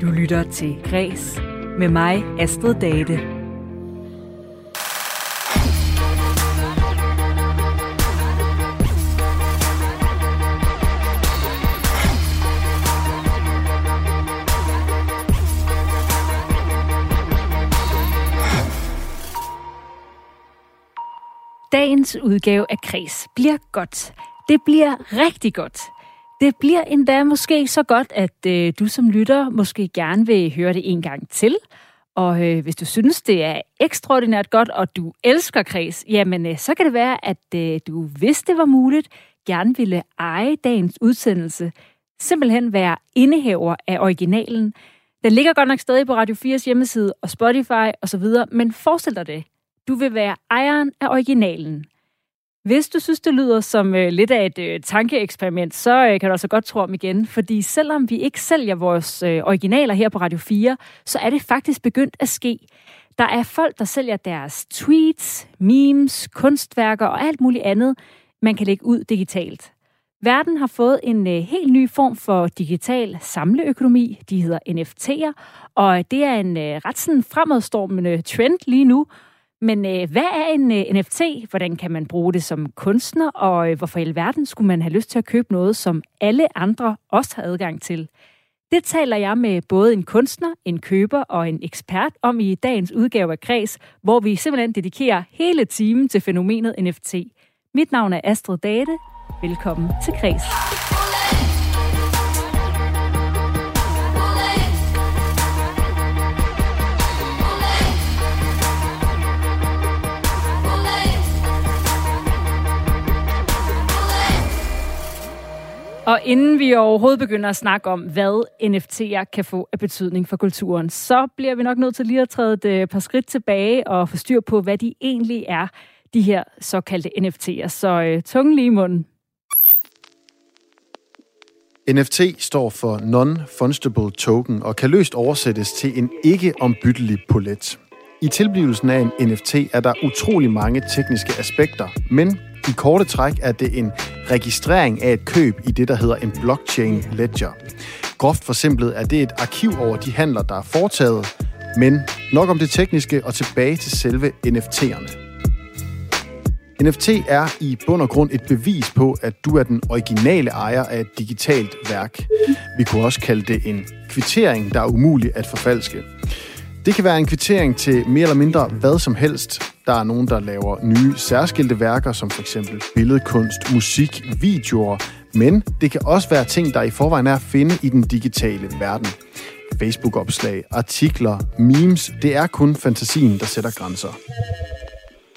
Du lytter til Græs med mig, Astrid Date. Dagens udgave af Kres bliver godt. Det bliver rigtig godt. Det bliver endda måske så godt, at øh, du som lytter måske gerne vil høre det en gang til. Og øh, hvis du synes, det er ekstraordinært godt, og du elsker kreds, jamen øh, så kan det være, at øh, du, hvis det var muligt, gerne ville eje dagens udsendelse. Simpelthen være indehaver af originalen. Den ligger godt nok stadig på Radio 4's hjemmeside og Spotify osv., men forestil dig det. Du vil være ejeren af originalen. Hvis du synes, det lyder som øh, lidt af et øh, tankeeksperiment, så øh, kan du også godt tro om igen. Fordi selvom vi ikke sælger vores øh, originaler her på Radio 4, så er det faktisk begyndt at ske. Der er folk, der sælger deres tweets, memes, kunstværker og alt muligt andet, man kan lægge ud digitalt. Verden har fået en øh, helt ny form for digital samleøkonomi. De hedder NFT'er, og det er en øh, ret sådan fremadstormende trend lige nu – men øh, hvad er en øh, NFT? Hvordan kan man bruge det som kunstner? Og øh, hvorfor i alverden skulle man have lyst til at købe noget, som alle andre også har adgang til? Det taler jeg med både en kunstner, en køber og en ekspert om i dagens udgave af Kreds, hvor vi simpelthen dedikerer hele timen til fænomenet NFT. Mit navn er Astrid Date. Velkommen til Kreds. Og inden vi overhovedet begynder at snakke om, hvad NFT'er kan få af betydning for kulturen, så bliver vi nok nødt til lige at træde et øh, par skridt tilbage og få styr på, hvad de egentlig er, de her såkaldte NFT'er. Så øh, tungen lige i munden. NFT står for Non-Fungible Token og kan løst oversættes til en ikke-ombyttelig polet. I tilblivelsen af en NFT er der utrolig mange tekniske aspekter, men i korte træk er det en registrering af et køb i det, der hedder en blockchain ledger. Groft forsimplet er det et arkiv over de handler, der er foretaget, men nok om det tekniske og tilbage til selve NFT'erne. NFT er i bund og grund et bevis på, at du er den originale ejer af et digitalt værk. Vi kunne også kalde det en kvittering, der er umulig at forfalske. Det kan være en kvittering til mere eller mindre hvad som helst. Der er nogen, der laver nye særskilte værker, som for eksempel billedkunst, musik, videoer, men det kan også være ting, der i forvejen er at finde i den digitale verden. Facebook-opslag, artikler, memes, det er kun fantasien, der sætter grænser.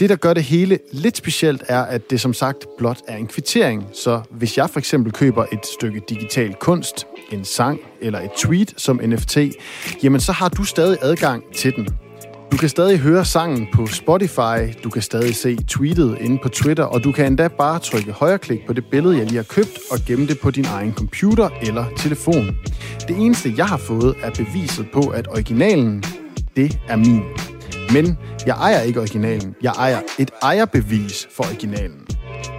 Det, der gør det hele lidt specielt, er, at det som sagt blot er en kvittering. Så hvis jeg for eksempel køber et stykke digital kunst, en sang eller et tweet som NFT, jamen så har du stadig adgang til den. Du kan stadig høre sangen på Spotify, du kan stadig se tweetet inde på Twitter, og du kan endda bare trykke højreklik på det billede, jeg lige har købt, og gemme det på din egen computer eller telefon. Det eneste, jeg har fået, er beviset på, at originalen, det er min. Men jeg ejer ikke originalen. Jeg ejer et ejerbevis for originalen.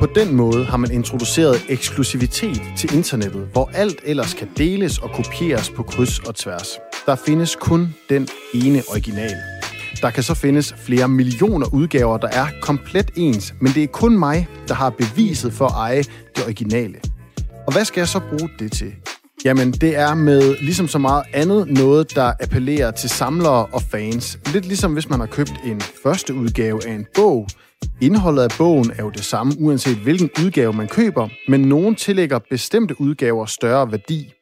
På den måde har man introduceret eksklusivitet til internettet, hvor alt ellers kan deles og kopieres på kryds og tværs. Der findes kun den ene original. Der kan så findes flere millioner udgaver, der er komplet ens, men det er kun mig, der har beviset for at eje det originale. Og hvad skal jeg så bruge det til? Jamen, det er med ligesom så meget andet noget, der appellerer til samlere og fans. Lidt ligesom hvis man har købt en første udgave af en bog. Indholdet af bogen er jo det samme, uanset hvilken udgave man køber, men nogen tillægger bestemte udgaver større værdi.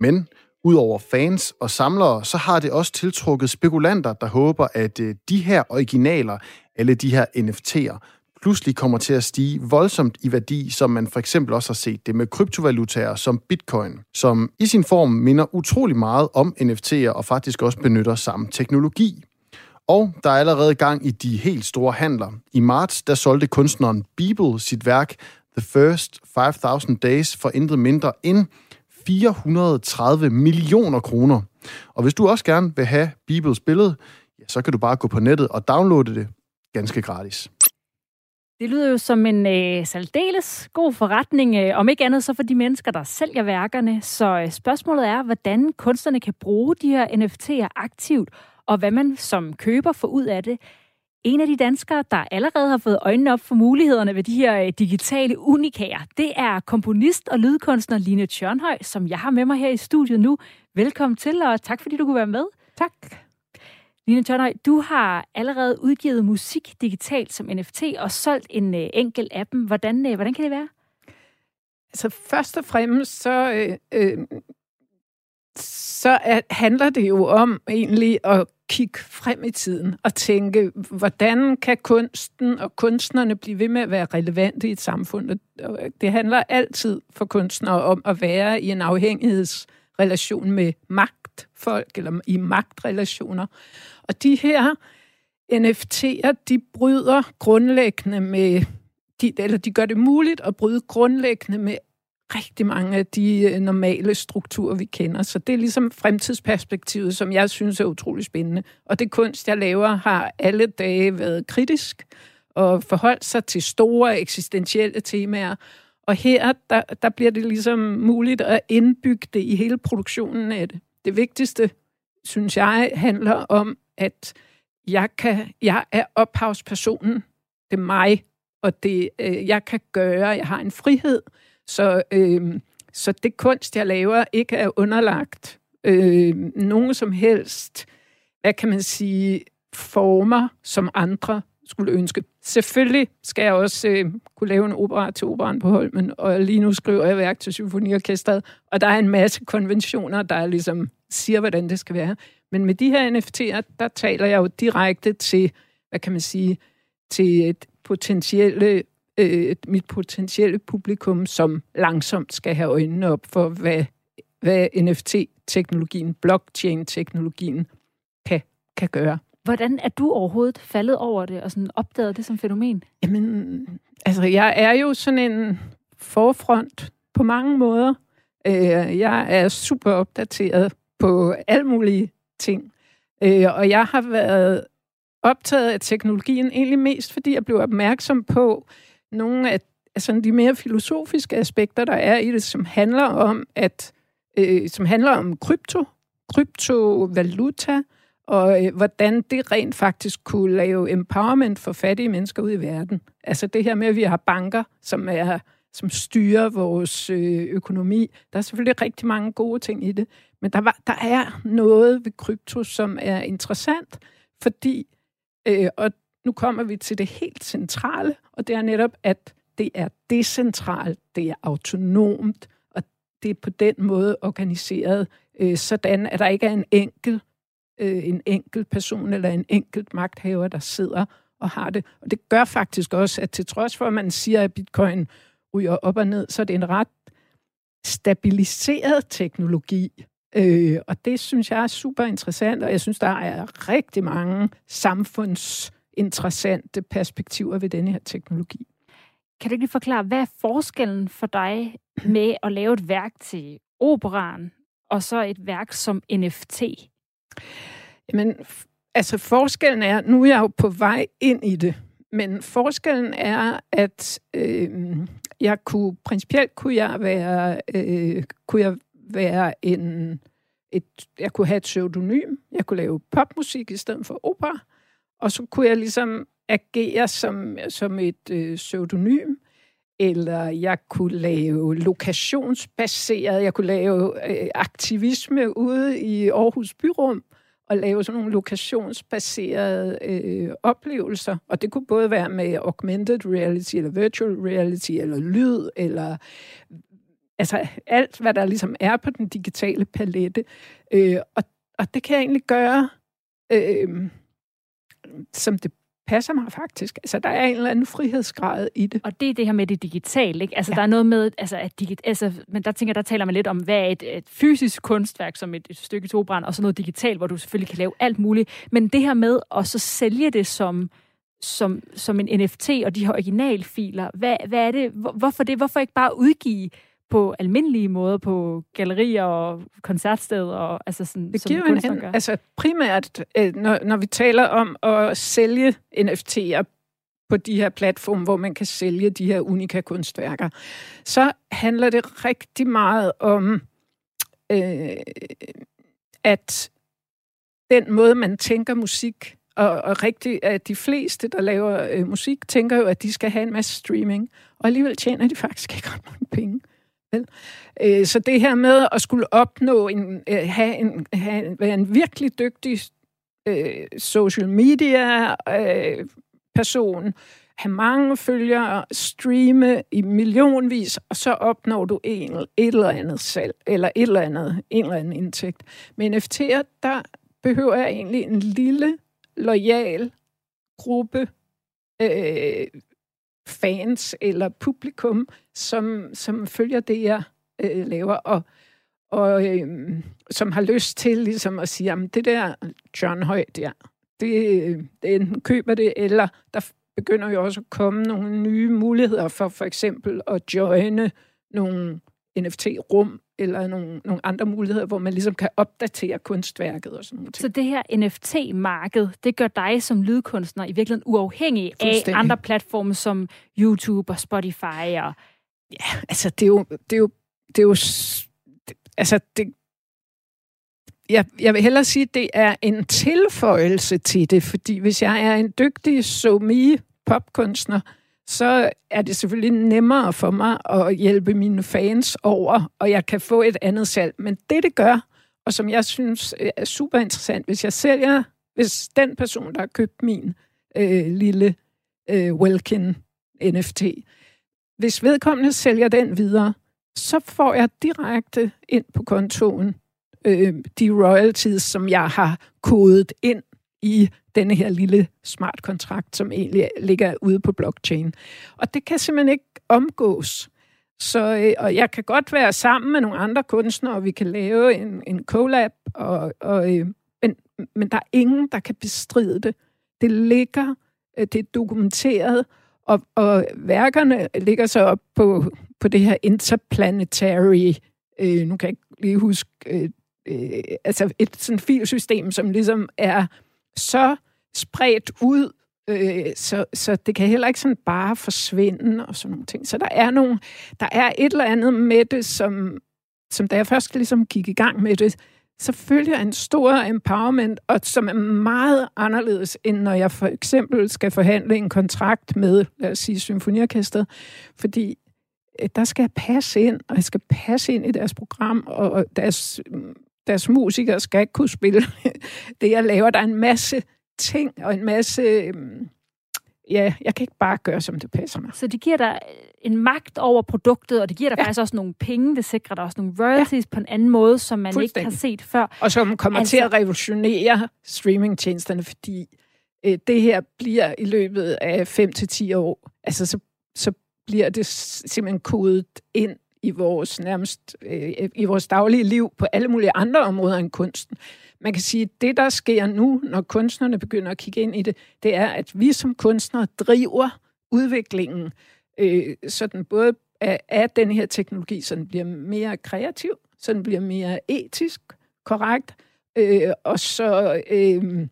Men udover fans og samlere, så har det også tiltrukket spekulanter, der håber, at øh, de her originaler, alle de her NFT'er, pludselig kommer til at stige voldsomt i værdi, som man for eksempel også har set det med kryptovalutaer som bitcoin, som i sin form minder utrolig meget om NFT'er og faktisk også benytter samme teknologi. Og der er allerede gang i de helt store handler. I marts, der solgte kunstneren Bibel sit værk The First 5000 Days for intet mindre end 430 millioner kroner. Og hvis du også gerne vil have Bibels billede, ja, så kan du bare gå på nettet og downloade det ganske gratis. Det lyder jo som en øh, særdeles god forretning, øh, om ikke andet så for de mennesker, der sælger værkerne. Så øh, spørgsmålet er, hvordan kunstnerne kan bruge de her NFT'er aktivt, og hvad man som køber får ud af det. En af de danskere, der allerede har fået øjnene op for mulighederne ved de her øh, digitale unikager, det er komponist og lydkunstner Line Tjørnhøj, som jeg har med mig her i studiet nu. Velkommen til, og tak fordi du kunne være med. Tak. Line Tørnøj, du har allerede udgivet musik digitalt som NFT og solgt en øh, enkelt af dem. Hvordan, øh, hvordan kan det være? Altså først og fremmest så, øh, øh, så er, handler det jo om egentlig at kigge frem i tiden og tænke, hvordan kan kunsten og kunstnerne blive ved med at være relevante i et samfund? Det handler altid for kunstnere om at være i en afhængighedsrelation med magt magtfolk eller i magtrelationer. Og de her NFT'er, de bryder grundlæggende med, de, eller de gør det muligt at bryde grundlæggende med rigtig mange af de øh, normale strukturer, vi kender. Så det er ligesom fremtidsperspektivet, som jeg synes er utrolig spændende. Og det kunst, jeg laver, har alle dage været kritisk og forholdt sig til store eksistentielle temaer. Og her, der, der bliver det ligesom muligt at indbygge det i hele produktionen af det. Det vigtigste, synes jeg, handler om, at jeg, kan, jeg er ophavspersonen. Det er mig, og det øh, jeg kan gøre. Jeg har en frihed, så, øh, så det kunst, jeg laver, ikke er underlagt øh, nogen som helst, hvad kan man sige, former, som andre skulle ønske. Selvfølgelig skal jeg også øh, kunne lave en opera til operan på Holmen, og lige nu skriver jeg værk til symfoniorkestret, og der er en masse konventioner, der ligesom siger, hvordan det skal være. Men med de her NFT'er, der taler jeg jo direkte til, hvad kan man sige, til et potentielle øh, mit potentielle publikum, som langsomt skal have øjnene op for, hvad, hvad NFT-teknologien, blockchain-teknologien kan, kan gøre. Hvordan er du overhovedet faldet over det og sådan opdaget det som fænomen? Jamen, altså jeg er jo sådan en forfront på mange måder. Øh, jeg er super opdateret på alle mulige ting. Øh, og jeg har været optaget af teknologien egentlig mest, fordi jeg blev opmærksom på, nogle af altså de mere filosofiske aspekter, der er i det, som handler om, at øh, som handler om krypto, kryptovaluta, og øh, hvordan det rent faktisk kunne lave empowerment for fattige mennesker ud i verden. Altså det her med, at vi har banker, som er som styrer vores øh, økonomi. Der er selvfølgelig rigtig mange gode ting i det, men der, var, der er noget ved krypto, som er interessant, fordi, øh, og nu kommer vi til det helt centrale, og det er netop, at det er decentralt, det er autonomt, og det er på den måde organiseret, øh, sådan at der ikke er en enkelt, øh, en enkelt person eller en enkelt magthaver, der sidder og har det. Og det gør faktisk også, at til trods for, at man siger, at bitcoin ryger op og ned, så er det en ret stabiliseret teknologi. Øh, og det synes jeg er super interessant, og jeg synes, der er rigtig mange samfunds interessante perspektiver ved denne her teknologi. Kan du ikke lige forklare, hvad er forskellen for dig med at lave et værk til operan, og så et værk som NFT? Jamen, altså forskellen er, nu er jeg jo på vej ind i det, men forskellen er, at øh, jeg kunne, principielt kunne jeg være, øh, kunne jeg være en, et, jeg kunne have et pseudonym, jeg kunne lave popmusik i stedet for opera, og så kunne jeg ligesom agere som, som et øh, pseudonym, eller jeg kunne lave lokationsbaseret, jeg kunne lave øh, aktivisme ude i Aarhus Byrum, at lave sådan nogle lokationsbaserede øh, oplevelser. Og det kunne både være med augmented reality, eller virtual reality, eller lyd, eller altså alt, hvad der ligesom er på den digitale palette. Øh, og, og det kan jeg egentlig gøre... Øh, som det passer mig faktisk. Altså, der er en eller anden frihedsgrad i det. Og det er det her med det digitale, ikke? Altså, ja. der er noget med, altså, at digit, altså, men der tænker der taler man lidt om, hvad er et, et fysisk kunstværk, som et, et stykke tobrænd, og så noget digitalt, hvor du selvfølgelig kan lave alt muligt. Men det her med at så sælge det som, som, som en NFT og de her originalfiler, hvad, hvad er det, hvorfor det? Hvorfor ikke bare udgive på almindelige måder på gallerier og koncertsteder og altså sådan det giver som en, altså primært øh, når, når vi taler om at sælge NFT'er på de her platforme, hvor man kan sælge de her unika kunstværker, så handler det rigtig meget om, øh, at den måde, man tænker musik, og, og rigtig, at de fleste, der laver øh, musik, tænker jo, at de skal have en masse streaming, og alligevel tjener de faktisk ikke ret mange penge. Vel? Øh, så det her med at skulle opnå en, øh, have en, have, være en virkelig dygtig øh, social media øh, person, have mange følgere, streame i millionvis, og så opnår du en, et eller andet salg, eller et eller andet, en eller anden indtægt. Med NFT'er, der behøver jeg egentlig en lille, lojal gruppe øh, fans eller publikum, som, som følger det, jeg øh, laver, og, og øh, som har lyst til ligesom at sige, at det der John Høj der, det, det enten køber det, eller der begynder jo også at komme nogle nye muligheder for for eksempel at joine nogle NFT-rum eller nogle, nogle andre muligheder, hvor man ligesom kan opdatere kunstværket og sådan noget. Så det her NFT-marked, det gør dig som lydkunstner i virkeligheden uafhængig af andre platforme som YouTube og Spotify og... Ja, altså det er jo... Det er jo, det er jo altså det, jeg, jeg vil hellere sige, at det er en tilføjelse til det, fordi hvis jeg er en dygtig somi popkunstner, så er det selvfølgelig nemmere for mig at hjælpe mine fans over, og jeg kan få et andet salg. Men det, det gør, og som jeg synes øh, er super interessant, hvis jeg sælger, hvis den person, der har købt min øh, lille øh, Welkin NFT, hvis vedkommende sælger den videre, så får jeg direkte ind på kontoen øh, de royalties, som jeg har kodet ind i denne her lille smart kontrakt, som egentlig ligger ude på blockchain. Og det kan simpelthen ikke omgås. Så, øh, og jeg kan godt være sammen med nogle andre kunstnere, og vi kan lave en, en collab, og, og, øh, men, men der er ingen, der kan bestride det. Det ligger, øh, det er dokumenteret, og, og værkerne ligger så op på, på det her interplanetary, øh, nu kan jeg ikke lige huske, øh, øh, altså et sådan filsystem, som ligesom er så spredt ud, øh, så, så det kan heller ikke sådan bare forsvinde og sådan nogle ting. Så der er, nogle, der er et eller andet med det, som, som da jeg først ligesom gik i gang med det, så følger en stor empowerment, og som er meget anderledes, end når jeg for eksempel skal forhandle en kontrakt med, lad os sige, symfoniorkestret, fordi øh, der skal jeg passe ind, og jeg skal passe ind i deres program, og deres, mm, deres musikere skal ikke kunne spille det, jeg laver. Der er en masse ting og en masse... Øhm, ja, jeg kan ikke bare gøre, som det passer mig. Så det giver dig en magt over produktet, og det giver dig ja. faktisk også nogle penge, det sikrer dig også nogle royalties ja. på en anden måde, som man ikke har set før. Og som kommer altså... til at revolutionere streamingtjenesterne, fordi øh, det her bliver i løbet af 5 til 10 år, altså så, så bliver det simpelthen kodet ind i vores nærmest øh, i vores daglige liv på alle mulige andre områder end kunsten. Man kan sige, at det, der sker nu, når kunstnerne begynder at kigge ind i det, det er, at vi som kunstnere driver udviklingen øh, sådan både af, af den her teknologi, så den bliver mere kreativ, så den bliver mere etisk korrekt, øh, og, så, øh,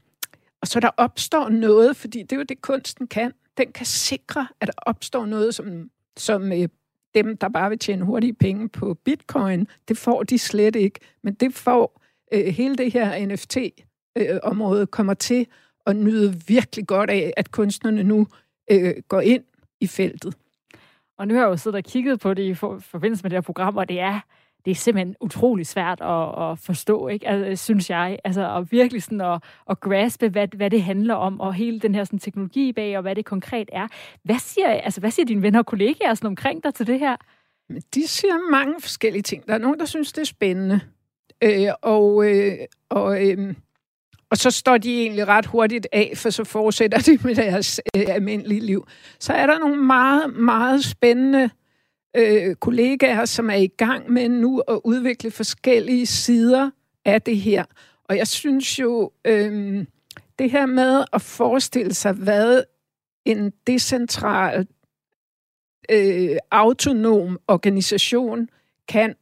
og så der opstår noget, fordi det er jo det, kunsten kan. Den kan sikre, at der opstår noget, som, som øh, dem, der bare vil tjene hurtige penge på bitcoin, det får de slet ikke. Men det får øh, hele det her NFT-område øh, kommer til at nyde virkelig godt af, at kunstnerne nu øh, går ind i feltet. Og nu har jeg jo siddet og kigget på det i for, forbindelse med det her program, og det er, det er simpelthen utrolig svært at, at forstå, ikke? Altså, synes jeg. Altså, at virkelig sådan at, at graspe, hvad, hvad det handler om, og hele den her sådan, teknologi bag, og hvad det konkret er. Hvad siger, altså, hvad siger dine venner og kollegaer sådan omkring dig til det her? De siger mange forskellige ting. Der er nogen, der synes, det er spændende. Øh, og, øh, og, øh, og så står de egentlig ret hurtigt af, for så fortsætter de med deres øh, almindelige liv. Så er der nogle meget, meget spændende øh, kollegaer, som er i gang med nu at udvikle forskellige sider af det her. Og jeg synes jo, øh, det her med at forestille sig, hvad en decentral, øh, autonom organisation kan,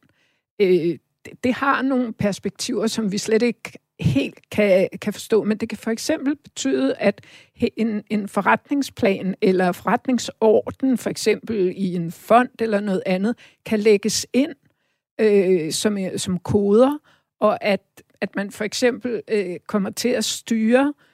øh, det, det har nogle perspektiver, som vi slet ikke helt kan, kan forstå, men det kan for eksempel betyde, at en, en forretningsplan eller forretningsorden, for eksempel i en fond eller noget andet, kan lægges ind øh, som, øh, som koder, og at, at man for eksempel øh, kommer til at styre øh,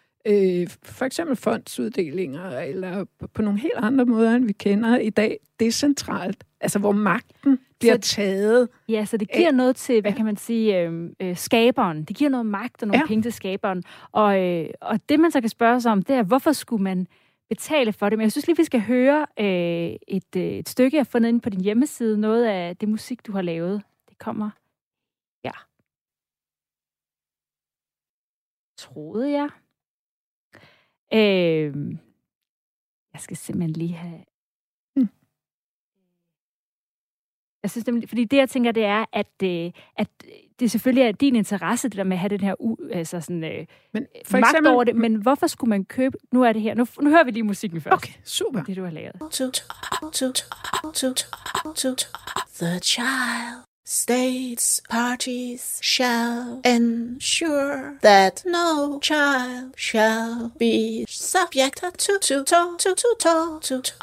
for eksempel fondsuddelinger, eller på, på nogle helt andre måder, end vi kender i dag, decentralt. Altså, hvor magten bliver så, taget. Ja, så det giver af, noget til, hvad kan man sige, øh, øh, skaberen. Det giver noget magt og nogle ja. penge til skaberen. Og, øh, og det, man så kan spørge sig om, det er, hvorfor skulle man betale for det? Men jeg synes lige, vi skal høre øh, et, øh, et stykke, jeg har fundet inde på din hjemmeside. Noget af det musik, du har lavet. Det kommer ja. Troede jeg. Øh, jeg skal simpelthen lige have... Hmm. Jeg synes nemlig, fordi det, jeg tænker, det er, at, øh, at det selvfølgelig er din interesse, det der med at have den her u, altså sådan, øh, men for magt eksempel, over det, men hvorfor skulle man købe... Nu er det her. Nu, nu hører vi lige musikken først. Okay, super. Det, du har lavet. The child States parties shall ensure that no child shall be subjected to to to to to to to.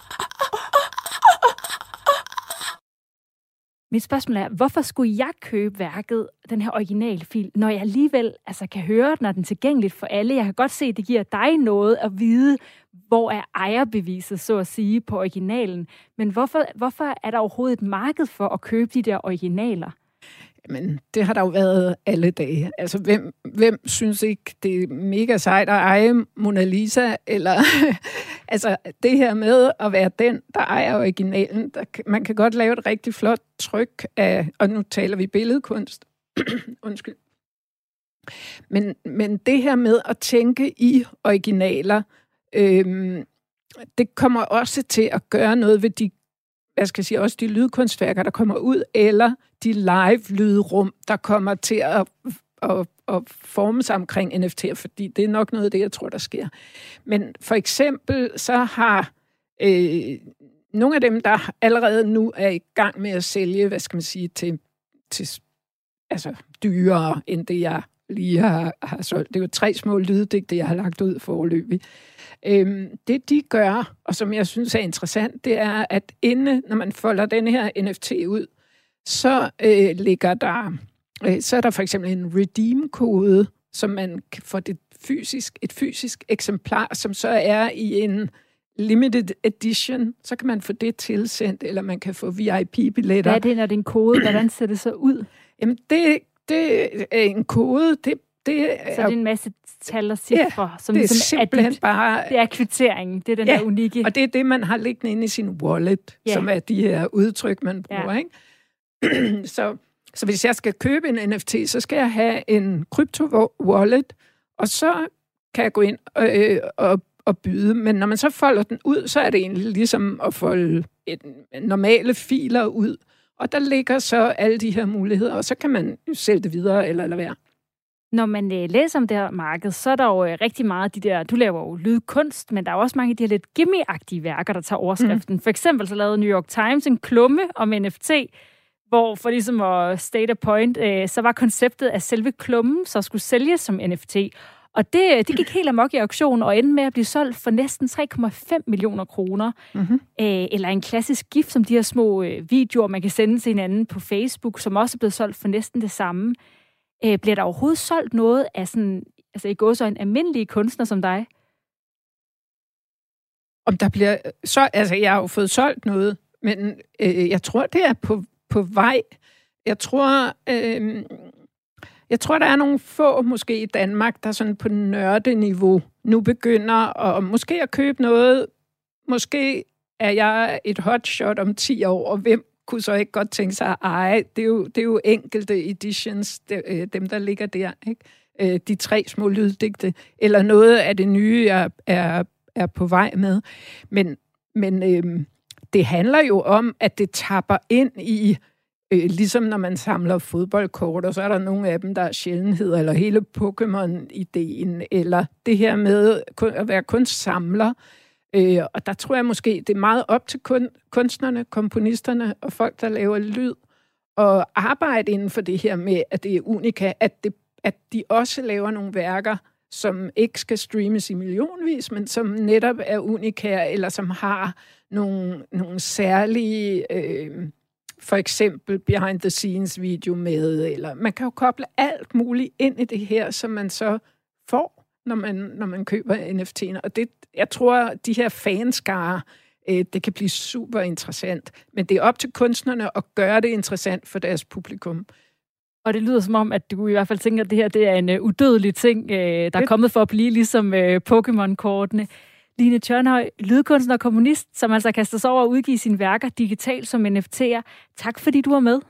Mit spørgsmål er, hvorfor skulle jeg købe værket, den her originalfil, når jeg alligevel altså, kan høre den, når den er tilgængeligt for alle? Jeg kan godt se, at det giver dig noget at vide, hvor er ejerbeviset, så at sige, på originalen. Men hvorfor, hvorfor er der overhovedet et marked for at købe de der originaler? Men det har der jo været alle dage. Altså, hvem, hvem synes ikke, det er mega sejt at eje Mona Lisa? Eller, altså, det her med at være den, der ejer originalen. Der, man kan godt lave et rigtig flot tryk af, og nu taler vi billedkunst. Undskyld. Men, men det her med at tænke i originaler, øhm, det kommer også til at gøre noget ved de hvad skal jeg sige, også de lydkunstværker, der kommer ud, eller de live-lydrum, der kommer til at, at, at forme sig omkring NFT'er, fordi det er nok noget af det, jeg tror, der sker. Men for eksempel så har øh, nogle af dem, der allerede nu er i gang med at sælge, hvad skal man sige, til, til altså dyrere, end det, jeg lige har, har solgt. Det er jo tre små lyddigte, jeg har lagt ud forløbig. Øhm, det de gør, og som jeg synes er interessant, det er, at inde, når man folder den her NFT ud, så øh, ligger der, øh, så er der for eksempel en redeem-kode, som man kan få det fysisk, et fysisk eksemplar, som så er i en limited edition, så kan man få det tilsendt, eller man kan få VIP-billetter. Hvad er det, når det er en kode? Hvordan ser det så ud? Jamen, det, det er en kode, det, det er... Så det er en masse tal og cifre, ja, som det er ligesom simpelthen er dit, bare... Det er kvitteringen, det er den ja, der unikke... og det er det, man har liggende inde i sin wallet, ja. som er de her udtryk, man bruger, ja. ikke? så, så hvis jeg skal købe en NFT, så skal jeg have en krypto-wallet, og så kan jeg gå ind og, øh, og, og byde. Men når man så folder den ud, så er det egentlig ligesom at folde et, normale filer ud. Og der ligger så alle de her muligheder, og så kan man sælge det videre eller lade være. Når man øh, læser om det her marked, så er der jo øh, rigtig meget af de der, du laver jo lydkunst, men der er også mange af de her lidt gimme værker, der tager overskriften. Mm. For eksempel så lavede New York Times en klumme om NFT, hvor for ligesom at state a point, øh, så var konceptet, at selve klummen så skulle sælges som NFT. Og det, det gik helt amok i auktion og endte med at blive solgt for næsten 3,5 millioner kroner. Mm-hmm. Øh, eller en klassisk gift, som de her små øh, videoer, man kan sende til hinanden på Facebook, som også er blevet solgt for næsten det samme. Øh, bliver der overhovedet solgt noget af sådan, altså i går så en almindelig kunstner som dig? Om der bliver øh, så, altså jeg har jo fået solgt noget, men øh, jeg tror, det er på på vej. Jeg tror, øh, jeg tror, der er nogle få, måske i Danmark, der sådan på nørdeniveau nu begynder at måske at købe noget. Måske er jeg et hotshot om 10 år, og hvem kunne så ikke godt tænke sig at eje? Det er jo, det er jo enkelte editions, øh, dem der ligger der, ikke? Øh, de tre små lyddigte, eller noget af det nye, jeg er, er på vej med. Men, men øh, det handler jo om, at det tapper ind i, øh, ligesom når man samler fodboldkort, og så er der nogle af dem, der er sjældenheder, eller hele Pokémon-ideen, eller det her med at være kun samler. Øh, Øh, og der tror jeg måske, det er meget op til kun, kunstnerne, komponisterne og folk, der laver lyd, og arbejde inden for det her med, at det er unika, at det at de også laver nogle værker, som ikke skal streames i millionvis, men som netop er unika, eller som har nogle, nogle særlige, øh, for eksempel behind-the-scenes video med, eller man kan jo koble alt muligt ind i det her, som man så får, når man, når man køber NFT'erne. Og det, jeg tror, de her fanskare, øh, det kan blive super interessant. Men det er op til kunstnerne at gøre det interessant for deres publikum. Og det lyder som om, at du i hvert fald tænker, at det her det er en uh, udødelig ting, uh, der er kommet for at blive ligesom uh, Pokémon-kortene. Line Tjørnhøj, lydkunstner og kommunist, som altså kaster sig over at udgive sine værker digitalt som NFT'er. Tak fordi du var med.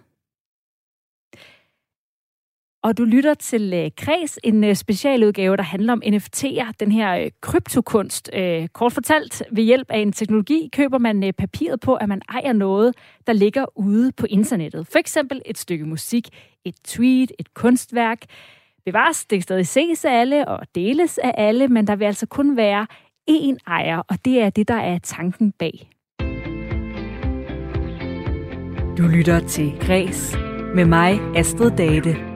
Og du lytter til øh, uh, Kreds, en uh, specialudgave, der handler om NFT'er, den her uh, kryptokunst. Uh, kort fortalt, ved hjælp af en teknologi køber man uh, papiret på, at man ejer noget, der ligger ude på internettet. For eksempel et stykke musik, et tweet, et kunstværk. Bevares, det kan stadig ses af alle og deles af alle, men der vil altså kun være én ejer, og det er det, der er tanken bag. Du lytter til Græs med mig, Astrid Date.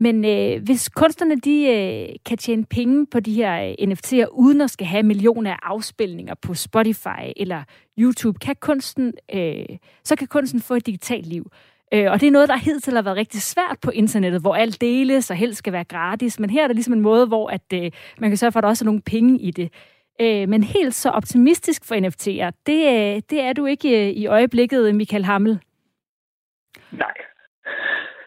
Men øh, hvis kunstnerne de øh, kan tjene penge på de her øh, NFT'er, uden at skal have millioner af afspilninger på Spotify eller YouTube, kan kunsten, øh, så kan kunsten få et digitalt liv. Øh, og det er noget, der hidtil har været rigtig svært på internettet, hvor alt deles og helst skal være gratis. Men her er der ligesom en måde, hvor at, øh, man kan sørge for, at der også er nogle penge i det. Øh, men helt så optimistisk for NFT'er, det, øh, det er du ikke øh, i øjeblikket, Michael Hammel. Nej.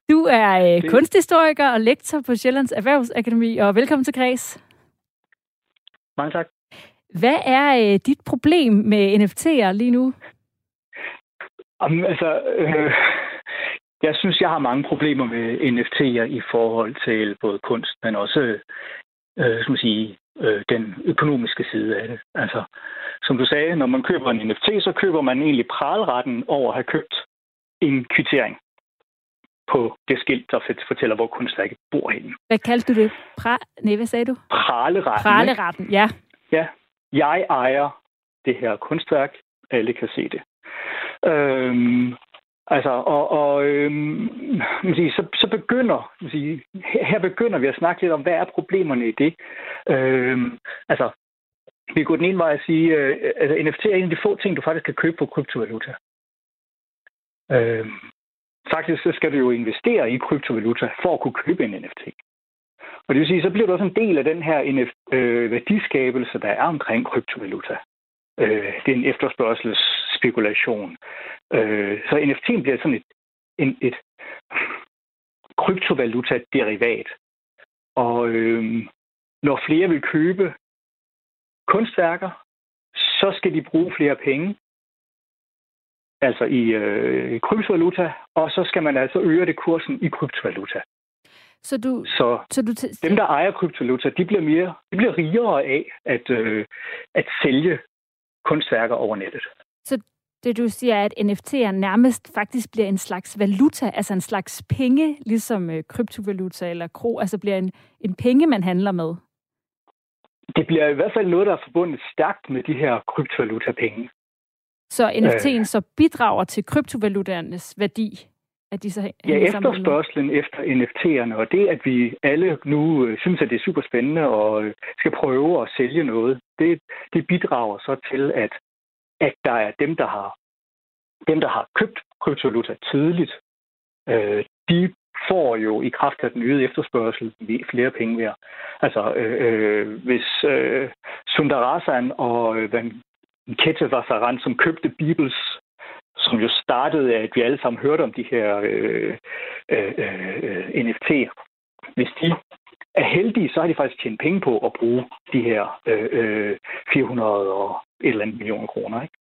Du er øh, kunsthistoriker og lektor på Sjællands Erhvervsakademi, og velkommen til Græs. Mange tak. Hvad er øh, dit problem med NFT'er lige nu? Om, altså, øh, jeg synes, jeg har mange problemer med NFT'er i forhold til både kunst, men også øh, skal man sige, øh, den økonomiske side af det. Altså, som du sagde, når man køber en NFT, så køber man egentlig pralretten over at have købt en kvittering på det skilt, der fortæller, hvor kunstværket bor henne. Hvad kaldte du det? Pra- Nej, hvad sagde du? Praleretten. Praleretten, ja. Ja. Jeg ejer det her kunstværk. Alle kan se det. Øhm, Altså, og, og øhm, sige, så, så begynder, sige, her begynder vi at snakke lidt om, hvad er problemerne i det? Øhm, altså, vi går den ene vej at sige, øh, altså NFT er en af de få ting, du faktisk kan købe på kryptovaluta. Øhm, faktisk så skal du jo investere i kryptovaluta for at kunne købe en NFT. Og det vil sige, så bliver du også en del af den her NF, øh, værdiskabelse, der er omkring kryptovaluta. Øh, det er en efterspørgselsspekulation. Øh, så NFT'en bliver sådan et, en, et kryptovaluta-derivat. Og øh, når flere vil købe kunstværker, så skal de bruge flere penge, altså i øh, kryptovaluta, og så skal man altså øge det kursen i kryptovaluta. Så, du, så, så du dem, der ejer kryptovaluta, de bliver, mere, de bliver rigere af at, øh, at sælge kunstværker over nettet. Så det du siger er, at NFT'er nærmest faktisk bliver en slags valuta, altså en slags penge, ligesom øh, kryptovaluta eller kro, altså bliver en, en penge, man handler med? Det bliver i hvert fald noget, der er forbundet stærkt med de her kryptovaluta-penge. Så NFT'en øh, så bidrager til kryptovalutaernes værdi? At de så ja, efterspørgselen efter NFT'erne, og det, at vi alle nu øh, synes, at det er super spændende og øh, skal prøve at sælge noget, det, det bidrager så til, at, at der er dem, der har, dem, der har købt kryptovaluta tidligt, øh, de får jo i kraft af den øgede efterspørgsel flere penge værd. Altså, øh, øh, hvis øh, Sundarasan og øh, Ketavasaran, som købte Bibels som jo startede af, at vi alle sammen hørte om de her øh, øh, øh, NFT'er. Hvis de er heldige, så har de faktisk tjent penge på at bruge de her øh, øh 400 og et eller andet millioner kroner. Ikke?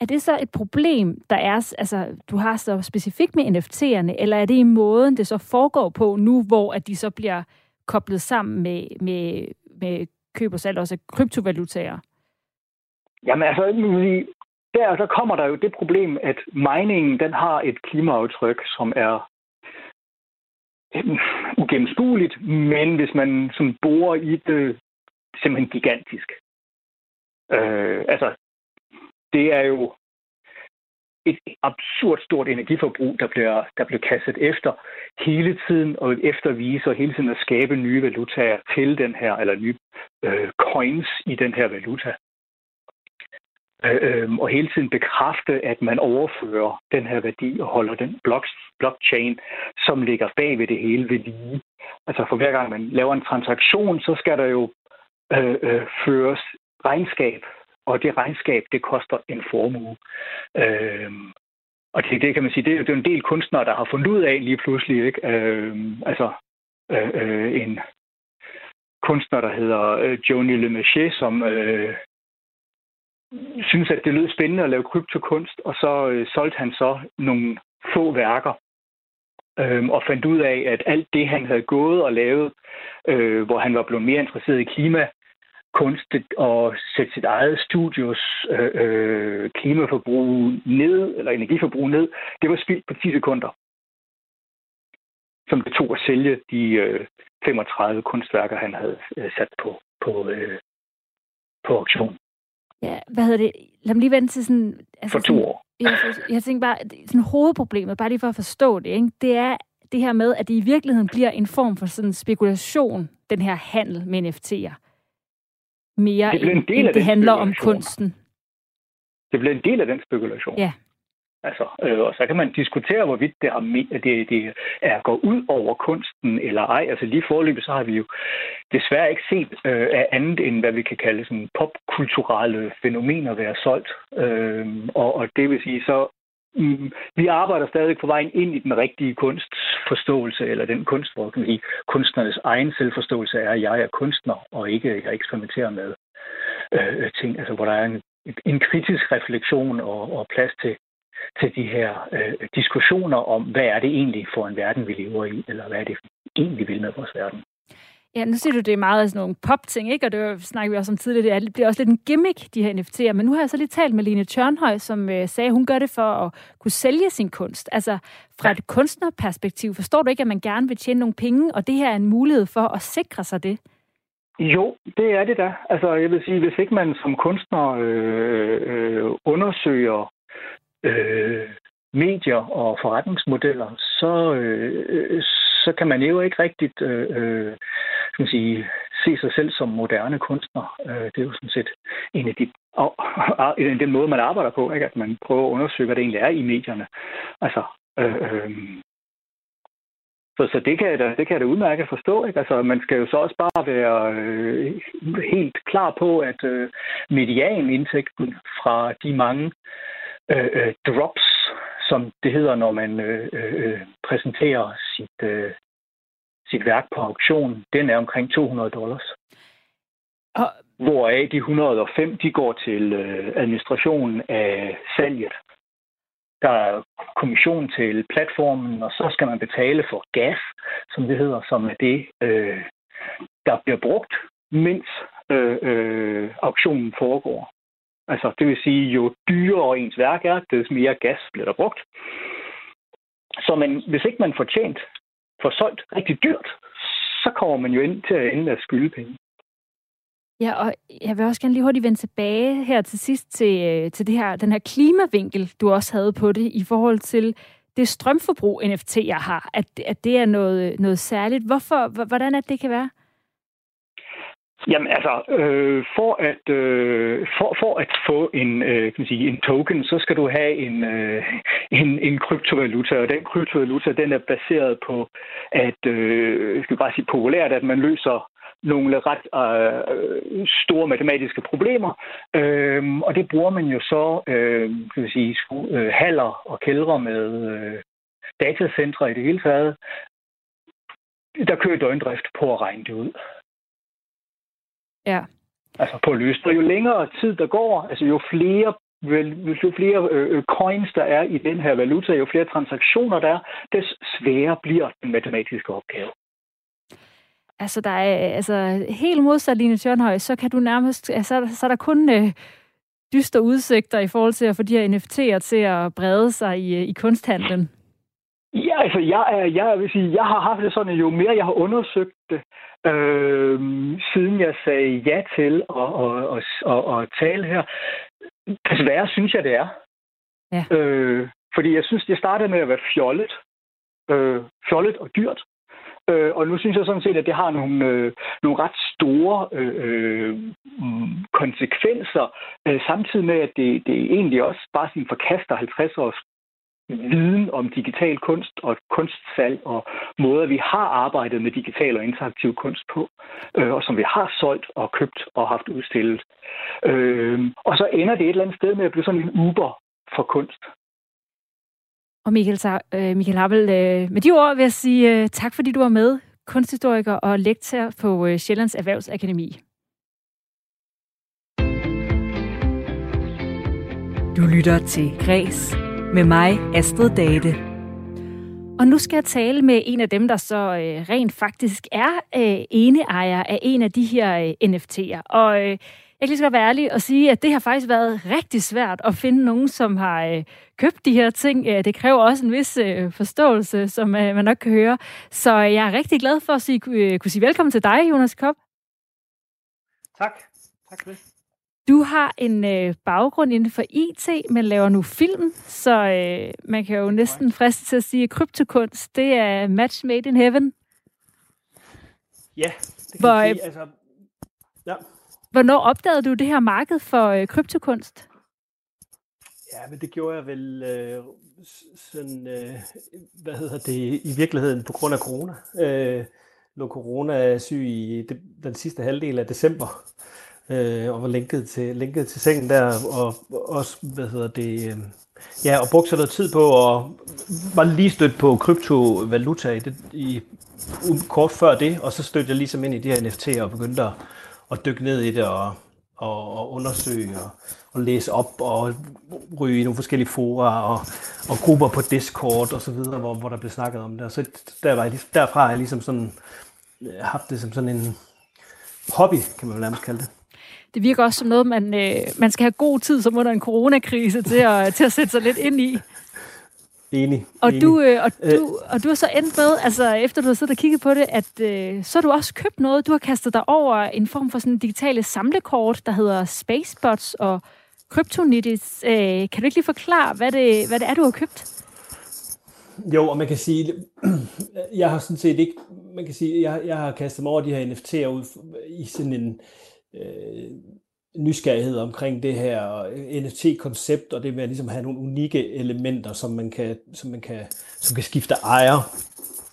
Er det så et problem, der er, altså du har så specifikt med NFT'erne, eller er det i måden, det så foregår på nu, hvor at de så bliver koblet sammen med, med, med køb og salg også kryptovalutaer? Jamen altså, der, så kommer der jo det problem, at miningen den har et klimaaftryk, som er øhm, ugennemskueligt, men hvis man som borer i det, simpelthen gigantisk. Øh, altså, det er jo et absurd stort energiforbrug, der bliver, der bliver kastet efter hele tiden og eftervise og hele tiden at skabe nye valutaer til den her, eller nye øh, coins i den her valuta. Øh, øhm, og hele tiden bekræfte, at man overfører den her værdi og holder den blockchain, som ligger bag ved det hele ved lige. Altså for hver gang man laver en transaktion, så skal der jo øh, øh, føres regnskab, og det regnskab, det koster en formue. Øh, og det, det kan man sige, det er jo en del kunstnere, der har fundet ud af lige pludselig, ikke? Øh, altså øh, øh, en kunstner, der hedder øh, Joni Le som øh, synes, at det lød spændende at lave kryptokunst, og så øh, solgte han så nogle få værker, øh, og fandt ud af, at alt det, han havde gået og lavet, øh, hvor han var blevet mere interesseret i klima, kunst og sætte sit eget studios øh, øh, klimaforbrug ned, eller energiforbrug ned, det var spildt på 10 sekunder. Som det tog at sælge de øh, 35 kunstværker, han havde øh, sat på, på, øh, på auktion. Ja, hvad hedder det? Lad mig lige vente til sådan... Altså for to år. Jeg, jeg tænker bare, sådan hovedproblemet, bare lige for at forstå det, ikke? det er det her med, at det i virkeligheden bliver en form for sådan spekulation, den her handel med NFT'er. Mere det end, end det handler om kunsten. Det bliver en del af den spekulation. Ja. Altså, øh, og så kan man diskutere, hvorvidt det, har, det, det er går ud over kunsten eller ej. Altså lige forløbet, så har vi jo desværre ikke set øh, af andet end, hvad vi kan kalde sådan popkulturelle fænomener være solgt. Øh, og, og det vil sige, så mm, vi arbejder stadig på vejen ind i den rigtige kunstforståelse, eller den kunst, hvor kan sige, kunstnernes egen selvforståelse er, at jeg er kunstner, og ikke jeg eksperimenterer med øh, ting, altså hvor der er en, en kritisk refleksion og, og plads til til de her øh, diskussioner om, hvad er det egentlig for en verden, vi lever i, eller hvad er det egentlig vil med vores verden. Ja, nu siger du, det er meget af sådan nogle pop-ting, ikke? Og det snakker vi også om tidligere. Det bliver også lidt en gimmick, de her NFT'er. Men nu har jeg så lige talt med Line Tjørnhøj, som øh, sagde, at hun gør det for at kunne sælge sin kunst. Altså, fra et kunstnerperspektiv, forstår du ikke, at man gerne vil tjene nogle penge, og det her er en mulighed for at sikre sig det? Jo, det er det da. Altså, jeg vil sige, hvis ikke man som kunstner øh, øh, undersøger øh, medier og forretningsmodeller, så, øh, så kan man jo ikke rigtigt øh, øh, skal man sige, se sig selv som moderne kunstner. Øh, det er jo sådan set en af de en den måde, man arbejder på, ikke? at man prøver at undersøge, hvad det egentlig er i medierne. Altså, øh, øh, så, så det kan jeg da, det kan jeg da udmærket forstå. Ikke? Altså, man skal jo så også bare være øh, helt klar på, at øh, medianindtægten fra de mange øh, øh, drops, som det hedder, når man øh, øh, præsenterer sit, øh, sit værk på auktion, den er omkring 200 dollars. Og... Hvoraf de 105, de går til øh, administrationen af salget. Der er kommission til platformen, og så skal man betale for gas, som det hedder, som er det, øh, der bliver brugt, mens øh, øh, auktionen foregår. Altså, det vil sige, jo dyrere ens værk er, des mere gas bliver der brugt. Så man, hvis ikke man får tjent, får solgt rigtig dyrt, så kommer man jo ind til at ende af skylde penge. Ja, og jeg vil også gerne lige hurtigt vende tilbage her til sidst til, øh, til det her, den her klimavinkel, du også havde på det, i forhold til det strømforbrug, NFT'er har, at, at det er noget, noget særligt. Hvorfor, hvordan er det, det kan være? Jamen altså, øh, for, at, øh, for, for at få en, øh, kan man sige, en token, så skal du have en, øh, en, en kryptovaluta, og den kryptovaluta, den er baseret på, at, øh, skal bare sige populært, at man løser nogle ret øh, store matematiske problemer, øh, og det bruger man jo så, øh, kan man sige, øh, haller og kældre med øh, datacentre i det hele taget, der kører døgndrift på at regne det ud. Ja. Altså på løst. Og jo længere tid der går, altså jo flere jo flere øh, øh, coins der er i den her valuta, jo flere transaktioner der er, des sværere bliver den matematiske opgave. Altså, der er, altså helt modsat Line Tjørnhøj, så kan du nærmest, altså, så er der kun øh, dystre udsigter i forhold til at få de her NFT'er til at brede sig i, i kunsthandlen. Ja, altså, jeg, er, jeg vil sige, jeg har haft det sådan, jo mere jeg har undersøgt det, øh, siden jeg sagde ja til at, at, at, at, at tale her, desværre synes jeg, det er. Ja. Øh, fordi jeg synes, det startede med at være fjollet. Øh, fjollet og dyrt. Øh, og nu synes jeg sådan set, at det har nogle, øh, nogle ret store øh, øh, konsekvenser, øh, samtidig med, at det, det egentlig også bare sådan forkaster 50 års viden om digital kunst og kunstsalg og måder, vi har arbejdet med digital og interaktiv kunst på, øh, og som vi har solgt og købt og haft udstillet. Øh, og så ender det et eller andet sted med at blive sådan en Uber for kunst. Og Michael, øh, Michael Havel, øh, med de ord vil jeg sige øh, tak, fordi du var med, kunsthistoriker og lektor på Sjællands Erhvervsakademi. Du lytter til Græs med mig, Astrid Date. Og nu skal jeg tale med en af dem, der så øh, rent faktisk er øh, eneejer af en af de her øh, NFT'er. Og øh, jeg kan lige så være ærlig og sige, at det har faktisk været rigtig svært at finde nogen, som har øh, købt de her ting. Øh, det kræver også en vis øh, forståelse, som øh, man nok kan høre. Så jeg er rigtig glad for at sige, øh, kunne sige velkommen til dig, Jonas Kopp. Tak. Tak for det. Du har en øh, baggrund inden for IT, men laver nu film, så øh, man kan jo næsten friste til at sige, at kryptokunst, det er match made in heaven. Ja, det kan Hvor, sige. Altså, ja. Hvornår opdagede du det her marked for øh, kryptokunst? Ja, men det gjorde jeg vel øh, sådan, øh, hvad hedder det, i virkeligheden på grund af corona. Øh, lå corona syg i det, den sidste halvdel af december, øh, og var linket til, linket til sengen der, og også, hvad hedder det, øh, ja, og brugte så noget tid på, og var lige stødt på kryptovaluta i, det, i kort før det, og så stødte jeg ligesom ind i de her NFT'er og begyndte at, at dykke ned i det og, og, og undersøge og, og læse op og ryge i nogle forskellige fora og, og grupper på Discord og så videre, hvor, hvor der blev snakket om det. Og så der var jeg, derfra har jeg ligesom sådan øh, haft det som sådan en hobby, kan man vel nærmest kalde det det virker også som noget, man, øh, man skal have god tid som under en coronakrise til at, til at sætte sig lidt ind i. Enig. Og, enig. Du, øh, og, øh. du, og du har så endt med, altså efter du har siddet og kigget på det, at øh, så har du også købt noget. Du har kastet dig over en form for sådan digitale samlekort, der hedder Spacebots og Kryptonitis. Øh, kan du ikke lige forklare, hvad det, hvad det er, du har købt? Jo, og man kan sige, jeg har sådan set ikke, man kan sige, jeg, jeg har kastet mig over de her NFT'er ud i sådan en, øh, øh, nysgerrighed omkring det her NFT-koncept, og det med at ligesom have nogle unikke elementer, som man kan, som man kan, som kan skifte ejer.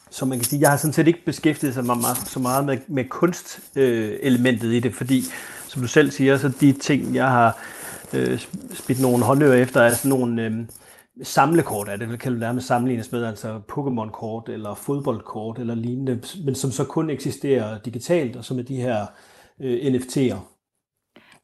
Så man kan sige, jeg har sådan set ikke beskæftiget sig meget, så meget med, med kunstelementet øh, i det, fordi som du selv siger, så de ting, jeg har øh, spidt nogle håndører efter, er sådan nogle øh, samlekort, er det vil kalde det med sammenlignes med, altså Pokémon-kort eller fodboldkort eller lignende, men som så kun eksisterer digitalt, og som er de her øh, NFT'er.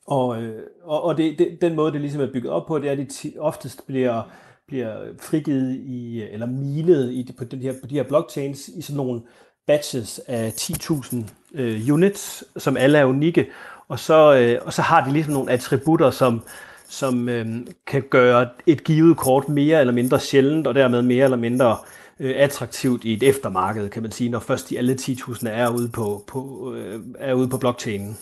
Og, øh, og, og det, det, den måde, det ligesom er bygget op på, det er, at de oftest bliver, bliver frigivet i, eller milet i, på, den her, på de her blockchains i sådan nogle batches af 10.000 øh, units, som alle er unikke, og så, øh, og så har de ligesom nogle attributter, som, som øh, kan gøre et givet kort mere eller mindre sjældent, og dermed mere eller mindre øh, Øh, attraktivt i et eftermarked, kan man sige, når først de alle 10.000 er ude på, på, øh, er ude på blockchainen.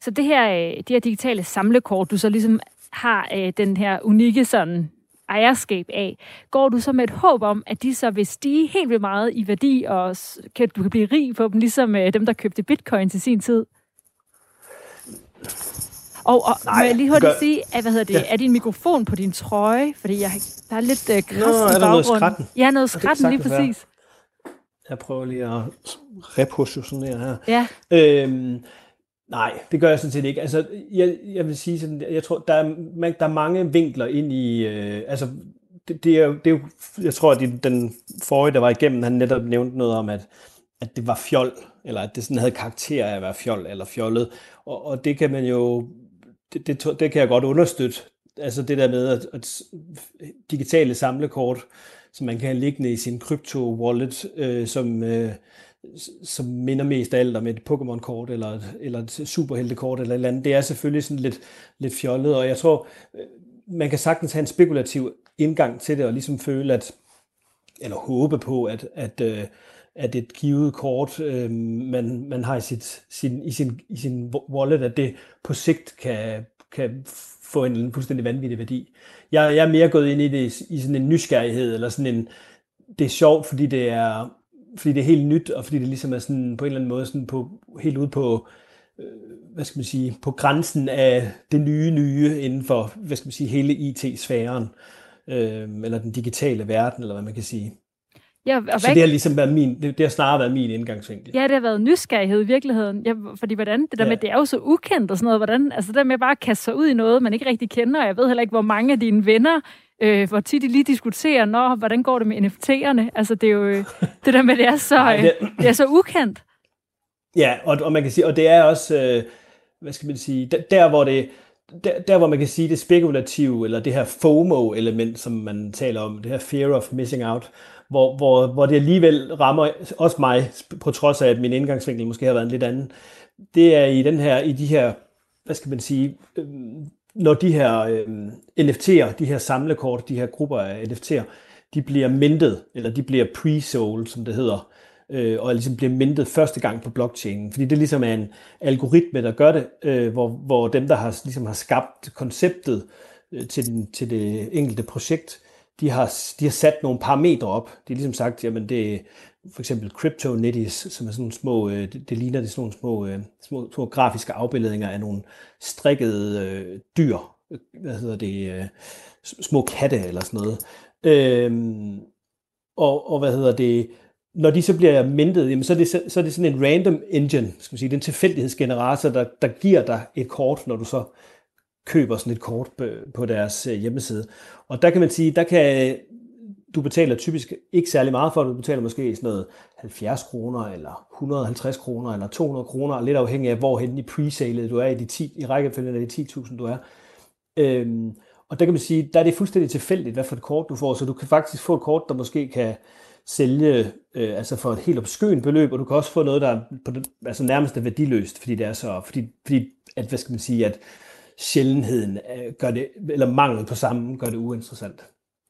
Så det her, øh, de her digitale samlekort, du så ligesom har øh, den her unikke sådan ejerskab af, går du så med et håb om, at de så vil stige helt vildt meget i værdi, og kan, du kan blive rig på dem, ligesom øh, dem, der købte bitcoin til sin tid? Og, og Nej, må jeg lige hurtigt gør... sige, at, hvad hedder det, ja. er din mikrofon på din trøje? Fordi jeg, der er lidt øh, græs Nå, i baggrunden. noget skratten? Ja, noget skratten lige præcis. Jeg prøver lige at repositionere her. Ja. Øhm, nej, det gør jeg sådan set ikke. Altså, jeg, jeg vil sige sådan, jeg tror, der er, man, der er mange vinkler ind i, øh, altså, det, det, er, det er jo, jeg tror, at den forrige, der var igennem, han netop nævnte noget om, at, at det var fjol, eller at det sådan havde karakter af at være fjol eller fjollet. Og, og det kan man jo det, det, det kan jeg godt understøtte. Altså det der med at, at digitale samlekort, som man kan have liggende i sin krypto-wallet, øh, som, øh, som minder mest af alt om et Pokémon-kort eller, eller et superheltekort eller et eller andet. Det er selvfølgelig sådan lidt, lidt fjollet, og jeg tror, øh, man kan sagtens have en spekulativ indgang til det, og ligesom føle, at, eller håbe på, at, at, øh, at et givet kort, øh, man, man har i, sit, sin, i, sin, i sin wallet, at det på sigt kan, kan få en fuldstændig vanvittig værdi. Jeg, jeg er mere gået ind i det i sådan en nysgerrighed, eller sådan en, det er sjovt, fordi det er, fordi det er helt nyt, og fordi det ligesom er sådan på en eller anden måde sådan på, helt ude på, øh, hvad skal man sige, på grænsen af det nye nye inden for, hvad skal man sige, hele IT-sfæren, øh, eller den digitale verden, eller hvad man kan sige. Ja, og så det har ligesom været min, det, det har snarere været min indgangsvinkel. Ja, det har været nysgerrighed i virkeligheden. Ja, fordi hvordan, det der ja. med, det er jo så ukendt og sådan noget, hvordan, altså det der med bare at kaste sig ud i noget, man ikke rigtig kender, og jeg ved heller ikke, hvor mange af dine venner, øh, hvor tit de lige diskuterer, når, hvordan går det med NFT'erne? Altså det er jo, det der med, det er så, Nej, det... Øh, det er så ukendt. Ja, og, og man kan sige, og det er også, øh, hvad skal man sige, der, der hvor det, der, der hvor man kan sige det spekulative, eller det her FOMO-element, som man taler om, det her fear of missing out, hvor, hvor, hvor det alligevel rammer også mig, på trods af, at min indgangsvinkel måske har været en lidt anden, det er i den her, i de her, hvad skal man sige, øh, når de her øh, NFT'er, de her samlekort, de her grupper af NFT'er, de bliver mintet, eller de bliver pre-sold, som det hedder, øh, og ligesom bliver mintet første gang på blockchainen. Fordi det ligesom er en algoritme, der gør det, øh, hvor, hvor dem, der har, ligesom har skabt konceptet øh, til, den, til det enkelte projekt, de har, de har sat nogle parametre op. De har ligesom sagt, jamen det for eksempel CryptoNitties, som er sådan nogle små, øh, det, det ligner det sådan nogle små, øh, små, små grafiske afbildninger af nogle strikkede øh, dyr, hvad hedder det, øh, små katte eller sådan noget. Øhm, og, og hvad hedder det, når de så bliver mintet, jamen så, er det, så er det sådan en random engine, skal man sige, det er en tilfældighedsgenerator, der, der giver dig et kort, når du så køber sådan et kort på deres øh, hjemmeside. Og der kan man sige, der kan du betaler typisk ikke særlig meget for det. Du betaler måske sådan noget 70 kroner, eller 150 kroner, eller 200 kroner, lidt afhængig af, hvorhen i presalet du er i, de 10, i rækkefølgen af de 10.000, du er. Øhm, og der kan man sige, der er det fuldstændig tilfældigt, hvad for et kort du får, så du kan faktisk få et kort, der måske kan sælge øh, altså for et helt obskønt beløb, og du kan også få noget, der er på det, altså nærmest er værdiløst, fordi det er så, fordi, fordi at, hvad skal man sige, at sjældenheden øh, gør det, eller mangel på sammen gør det uinteressant.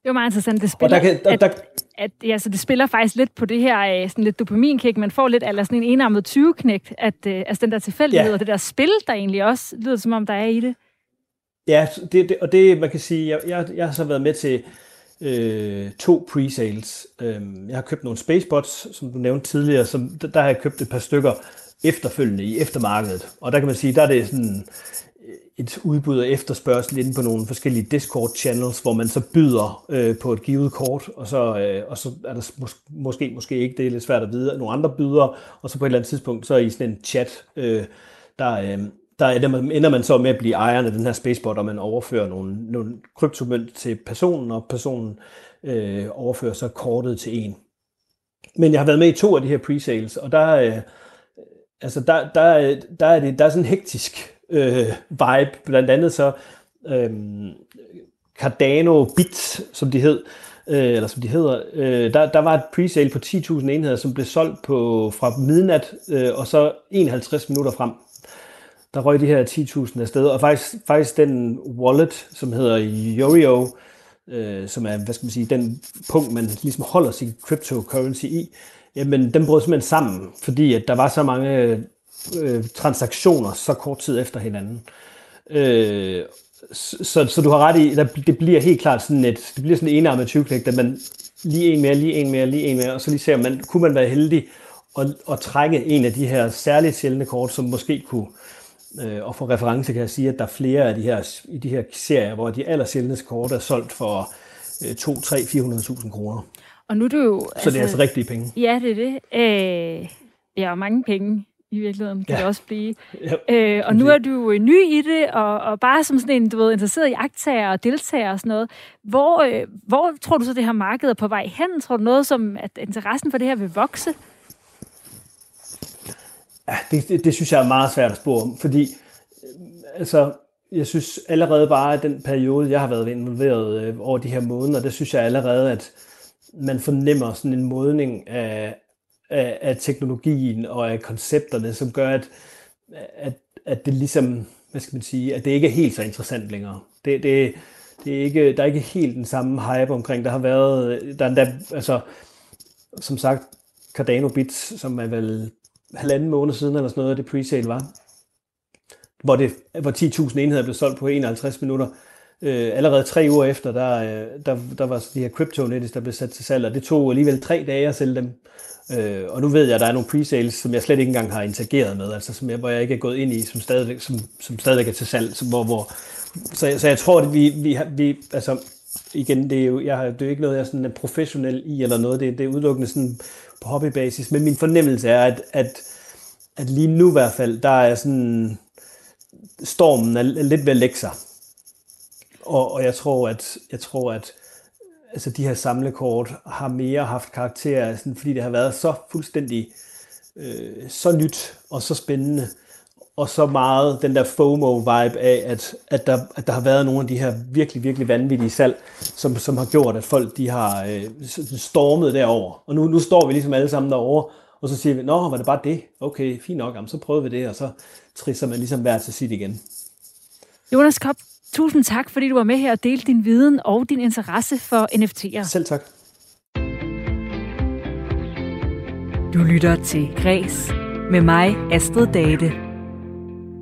Det var meget interessant. Det spiller, og der kan, der, der, at, at, ja, så det spiller faktisk lidt på det her øh, sådan lidt dopaminkick. Man får lidt eller sådan en enarmet 20-knægt, at, uh, altså den der tilfældighed ja. og det der spil, der egentlig også lyder som om, der er i det. Ja, det, det, og det man kan sige, jeg, jeg, jeg har så været med til øh, to pre-sales. Øh, jeg har købt nogle spacebots, som du nævnte tidligere, som, der har jeg købt et par stykker efterfølgende i eftermarkedet. Og der kan man sige, der er det sådan et udbud og efterspørgsel inde på nogle forskellige Discord-channels, hvor man så byder øh, på et givet kort, og så, øh, og så er der mås- måske, måske ikke, det er lidt svært at vide, nogle andre byder, og så på et eller andet tidspunkt, så er i sådan en chat, øh, der, øh, der ender man så med at blive ejeren af den her spacebot, og man overfører nogle, nogle kryptomønt til personen, og personen øh, overfører så kortet til en. Men jeg har været med i to af de her pre-sales, og der, øh, altså der, der, øh, der, er det, der er sådan hektisk øh, vibe. Blandt andet så øh, Cardano Bits, som de hed, øh, eller som de hedder, øh, der, der var et presale på 10.000 enheder, som blev solgt på fra midnat øh, og så 51 minutter frem. Der røg de her 10.000 afsted, og faktisk, faktisk den wallet, som hedder Yorio, øh, som er, hvad skal man sige, den punkt, man ligesom holder sin cryptocurrency i, jamen den brød simpelthen sammen, fordi at der var så mange øh, transaktioner så kort tid efter hinanden. Øh, så, så du har ret i, at det bliver helt klart sådan et, det bliver sådan en enarmet 20 at man lige en mere, lige en mere, lige en mere, og så lige ser man, kunne man være heldig at, at trække en af de her særligt sjældne kort, som måske kunne, øh, og for reference kan jeg sige, at der er flere af de her, i de her serier, hvor de aller sjældneste kort er solgt for øh, 2, 3, 400.000 kroner. Og nu er du jo... Så altså, det er altså, altså rigtige penge. Ja, det er det. Øh, ja, mange penge i virkeligheden, kan ja. det også blive. Ja. Øh, og nu er du jo ny i det, og, og bare som sådan en, du ved, interesseret i aktager og deltager og sådan noget. Hvor, øh, hvor tror du så, det her marked er på vej hen? Tror du noget, som at interessen for det her vil vokse? Ja, det, det, det synes jeg er meget svært at spore om, fordi øh, altså, jeg synes allerede bare, at den periode, jeg har været involveret øh, over de her måneder, det synes jeg allerede, at man fornemmer sådan en modning af, af, af teknologien og af koncepterne, som gør, at, at, at det ligesom, hvad skal man sige, at det ikke er helt så interessant længere. Det, det, det er ikke, der er ikke helt den samme hype omkring. Der har været, der er endda, altså, som sagt, Cardano Bits, som er vel halvanden måned siden eller sådan noget, det presale var. hvor, det, hvor 10.000 enheder blev solgt på 51 minutter. Øh, allerede tre uger efter, der, øh, der, der var de her crypto der blev sat til salg, og det tog alligevel tre dage at sælge dem. Øh, og nu ved jeg, at der er nogle pre-sales, som jeg slet ikke engang har interageret med, altså som jeg, hvor jeg ikke er gået ind i, som stadigvæk, som, som stadigvæk er til salg. Som, hvor, hvor, så, så jeg tror, at vi, vi, vi altså, igen, det er jo, jeg, har, det er jo ikke noget, jeg sådan er professionel i eller noget, det, det er udelukkende sådan på hobbybasis, men min fornemmelse er, at, at, at lige nu i hvert fald, der er sådan, stormen er lidt ved at lægge sig. Og, og jeg tror, at, jeg tror, at altså de her samlekort har mere haft karakter, sådan, fordi det har været så fuldstændig øh, så nyt og så spændende, og så meget den der FOMO-vibe af, at, at, der, at der har været nogle af de her virkelig, virkelig vanvittige salg, som, som har gjort, at folk de har øh, stormet derover. Og nu, nu står vi ligesom alle sammen derovre, og så siger vi, nå, var det bare det? Okay, fint nok, jamen, så prøver vi det, og så trisser man ligesom hver til sit igen. Jonas Kopp, tusind tak, fordi du var med her og delte din viden og din interesse for NFT'er. Selv tak. Du lytter til Græs med mig, Astrid Date.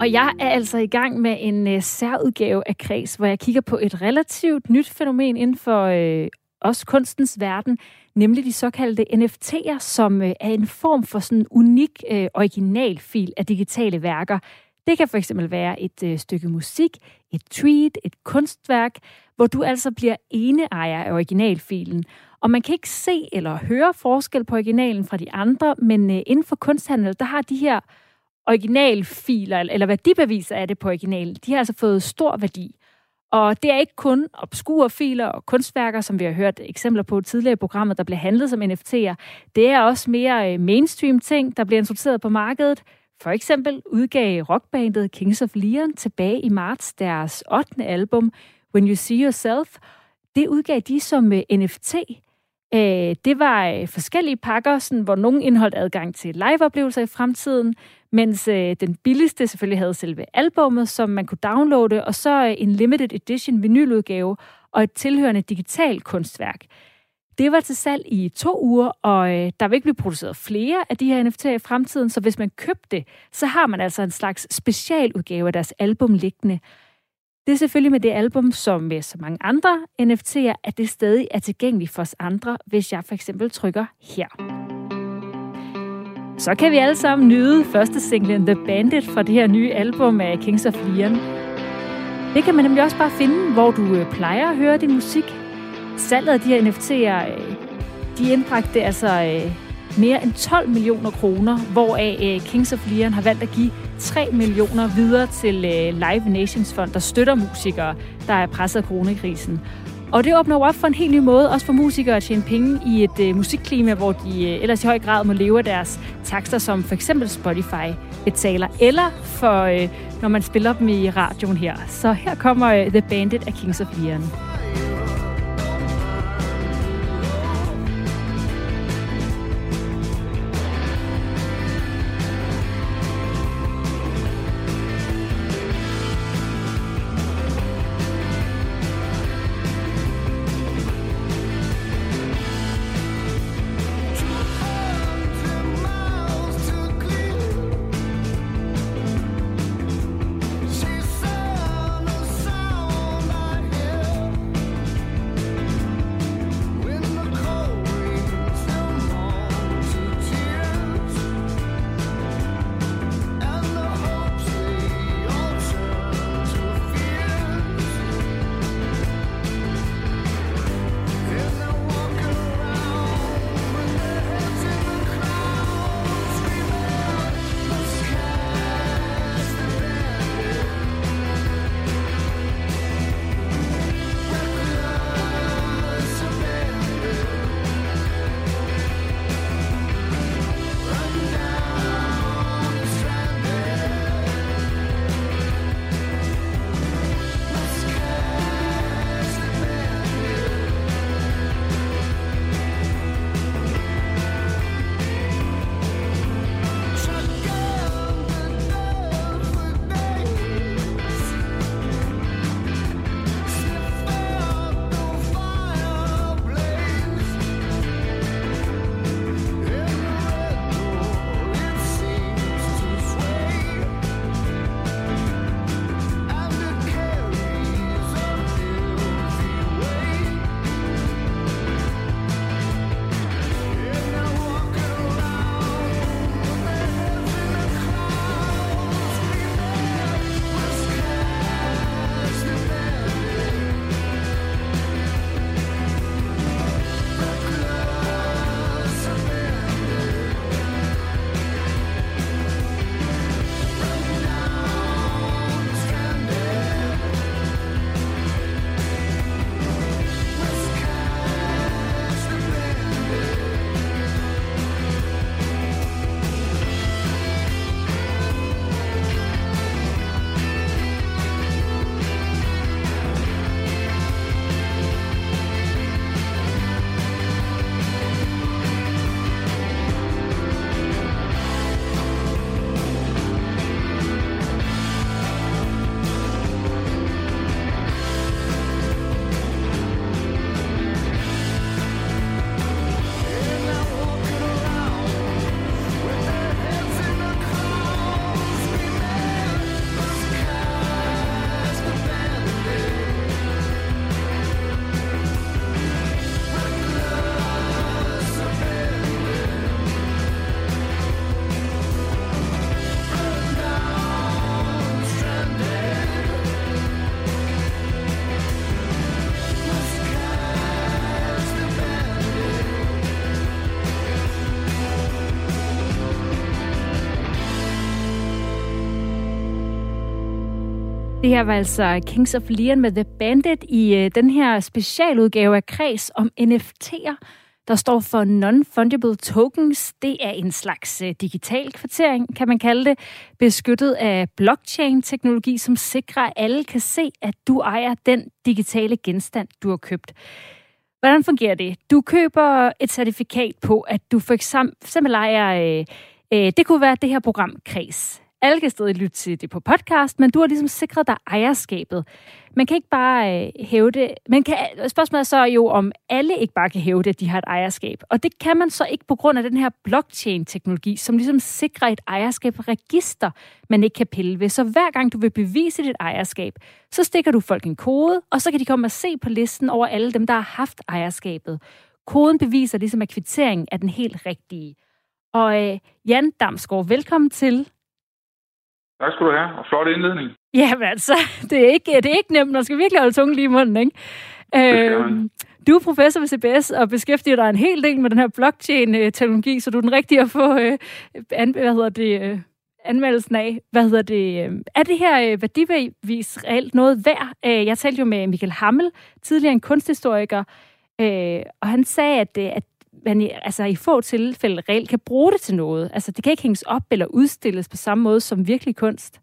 Og jeg er altså i gang med en uh, særudgave af Kreds, hvor jeg kigger på et relativt nyt fænomen inden for uh, også kunstens verden, nemlig de såkaldte NFT'er, som uh, er en form for sådan en unik uh, originalfil af digitale værker. Det kan for eksempel være et uh, stykke musik, et tweet, et kunstværk, hvor du altså bliver ene ejer af originalfilen. Og man kan ikke se eller høre forskel på originalen fra de andre, men øh, inden for kunsthandel, der har de her originalfiler, eller værdibeviser af det på originalen, de har altså fået stor værdi. Og det er ikke kun obskure filer og kunstværker, som vi har hørt eksempler på tidligere i programmet, der bliver handlet som NFT'er. Det er også mere øh, mainstream ting, der bliver introduceret på markedet. For eksempel udgav rockbandet Kings of Leon tilbage i marts deres 8. album, When You See Yourself. Det udgav de som øh, NFT. Øh, det var øh, forskellige pakker, sådan, hvor nogle indeholdt adgang til liveoplevelser i fremtiden, mens den billigste selvfølgelig havde selve albummet, som man kunne downloade, og så en limited edition vinyludgave og et tilhørende digital kunstværk. Det var til salg i to uger, og øh, der vil ikke blive produceret flere af de her NFT'er i fremtiden, så hvis man købte det, så har man altså en slags specialudgave af deres album liggende. Det er selvfølgelig med det album, som med så mange andre NFT'er, at det stadig er tilgængeligt for os andre, hvis jeg for eksempel trykker her så kan vi alle sammen nyde første singlen The Bandit fra det her nye album af Kings of Leon. Det kan man nemlig også bare finde, hvor du øh, plejer at høre din musik. Salget af de her NFT'er, øh, de indbragte altså øh, mere end 12 millioner kroner, hvoraf øh, Kings of Leon har valgt at give 3 millioner videre til Live Nations Fond, der støtter musikere, der er presset af coronakrisen. Og det åbner jo op for en helt ny måde, også for musikere at tjene penge i et øh, musikklima, hvor de øh, ellers i høj grad må leve af deres takster, som for eksempel Spotify betaler, eller for øh, når man spiller dem i radioen her. Så her kommer øh, The Bandit af Kings of Leon. Det her var altså Kings of Leon med The Bandit i øh, den her specialudgave af Kreds om NFT'er, der står for Non-Fungible Tokens. Det er en slags øh, digital kvartering, kan man kalde det, beskyttet af blockchain-teknologi, som sikrer, at alle kan se, at du ejer den digitale genstand, du har købt. Hvordan fungerer det? Du køber et certifikat på, at du for eksempel ejer... Øh, øh, det kunne være det her program, Kreds. Alle kan stadig lytte til det på podcast, men du har ligesom sikret dig ejerskabet. Man kan ikke bare øh, hæve det. Man kan, spørgsmålet er så jo, om alle ikke bare kan hæve det, at de har et ejerskab. Og det kan man så ikke på grund af den her blockchain-teknologi, som ligesom sikrer et ejerskab-register, man ikke kan pille ved. Så hver gang du vil bevise dit ejerskab, så stikker du folk en kode, og så kan de komme og se på listen over alle dem, der har haft ejerskabet. Koden beviser ligesom, at kvitteringen er den helt rigtige. Og øh, Jan Damsgaard, velkommen til. Tak skal du have, og flot indledning. Jamen altså, det er ikke, det er ikke nemt. Man skal virkelig holde tungen lige i munden, ikke? Øh, du er professor ved CBS og beskæftiger dig en hel del med den her blockchain-teknologi, så du er den rigtige at få øh, an, hvad hedder det, øh, anmeldelsen af. Hvad hedder det? Øh, er det her øh, værdivis reelt noget værd? Øh, jeg talte jo med Michael Hammel, tidligere en kunsthistoriker, øh, og han sagde, at, øh, at man i, altså i få tilfælde reelt kan bruge det til noget. Altså det kan ikke hænges op eller udstilles på samme måde som virkelig kunst.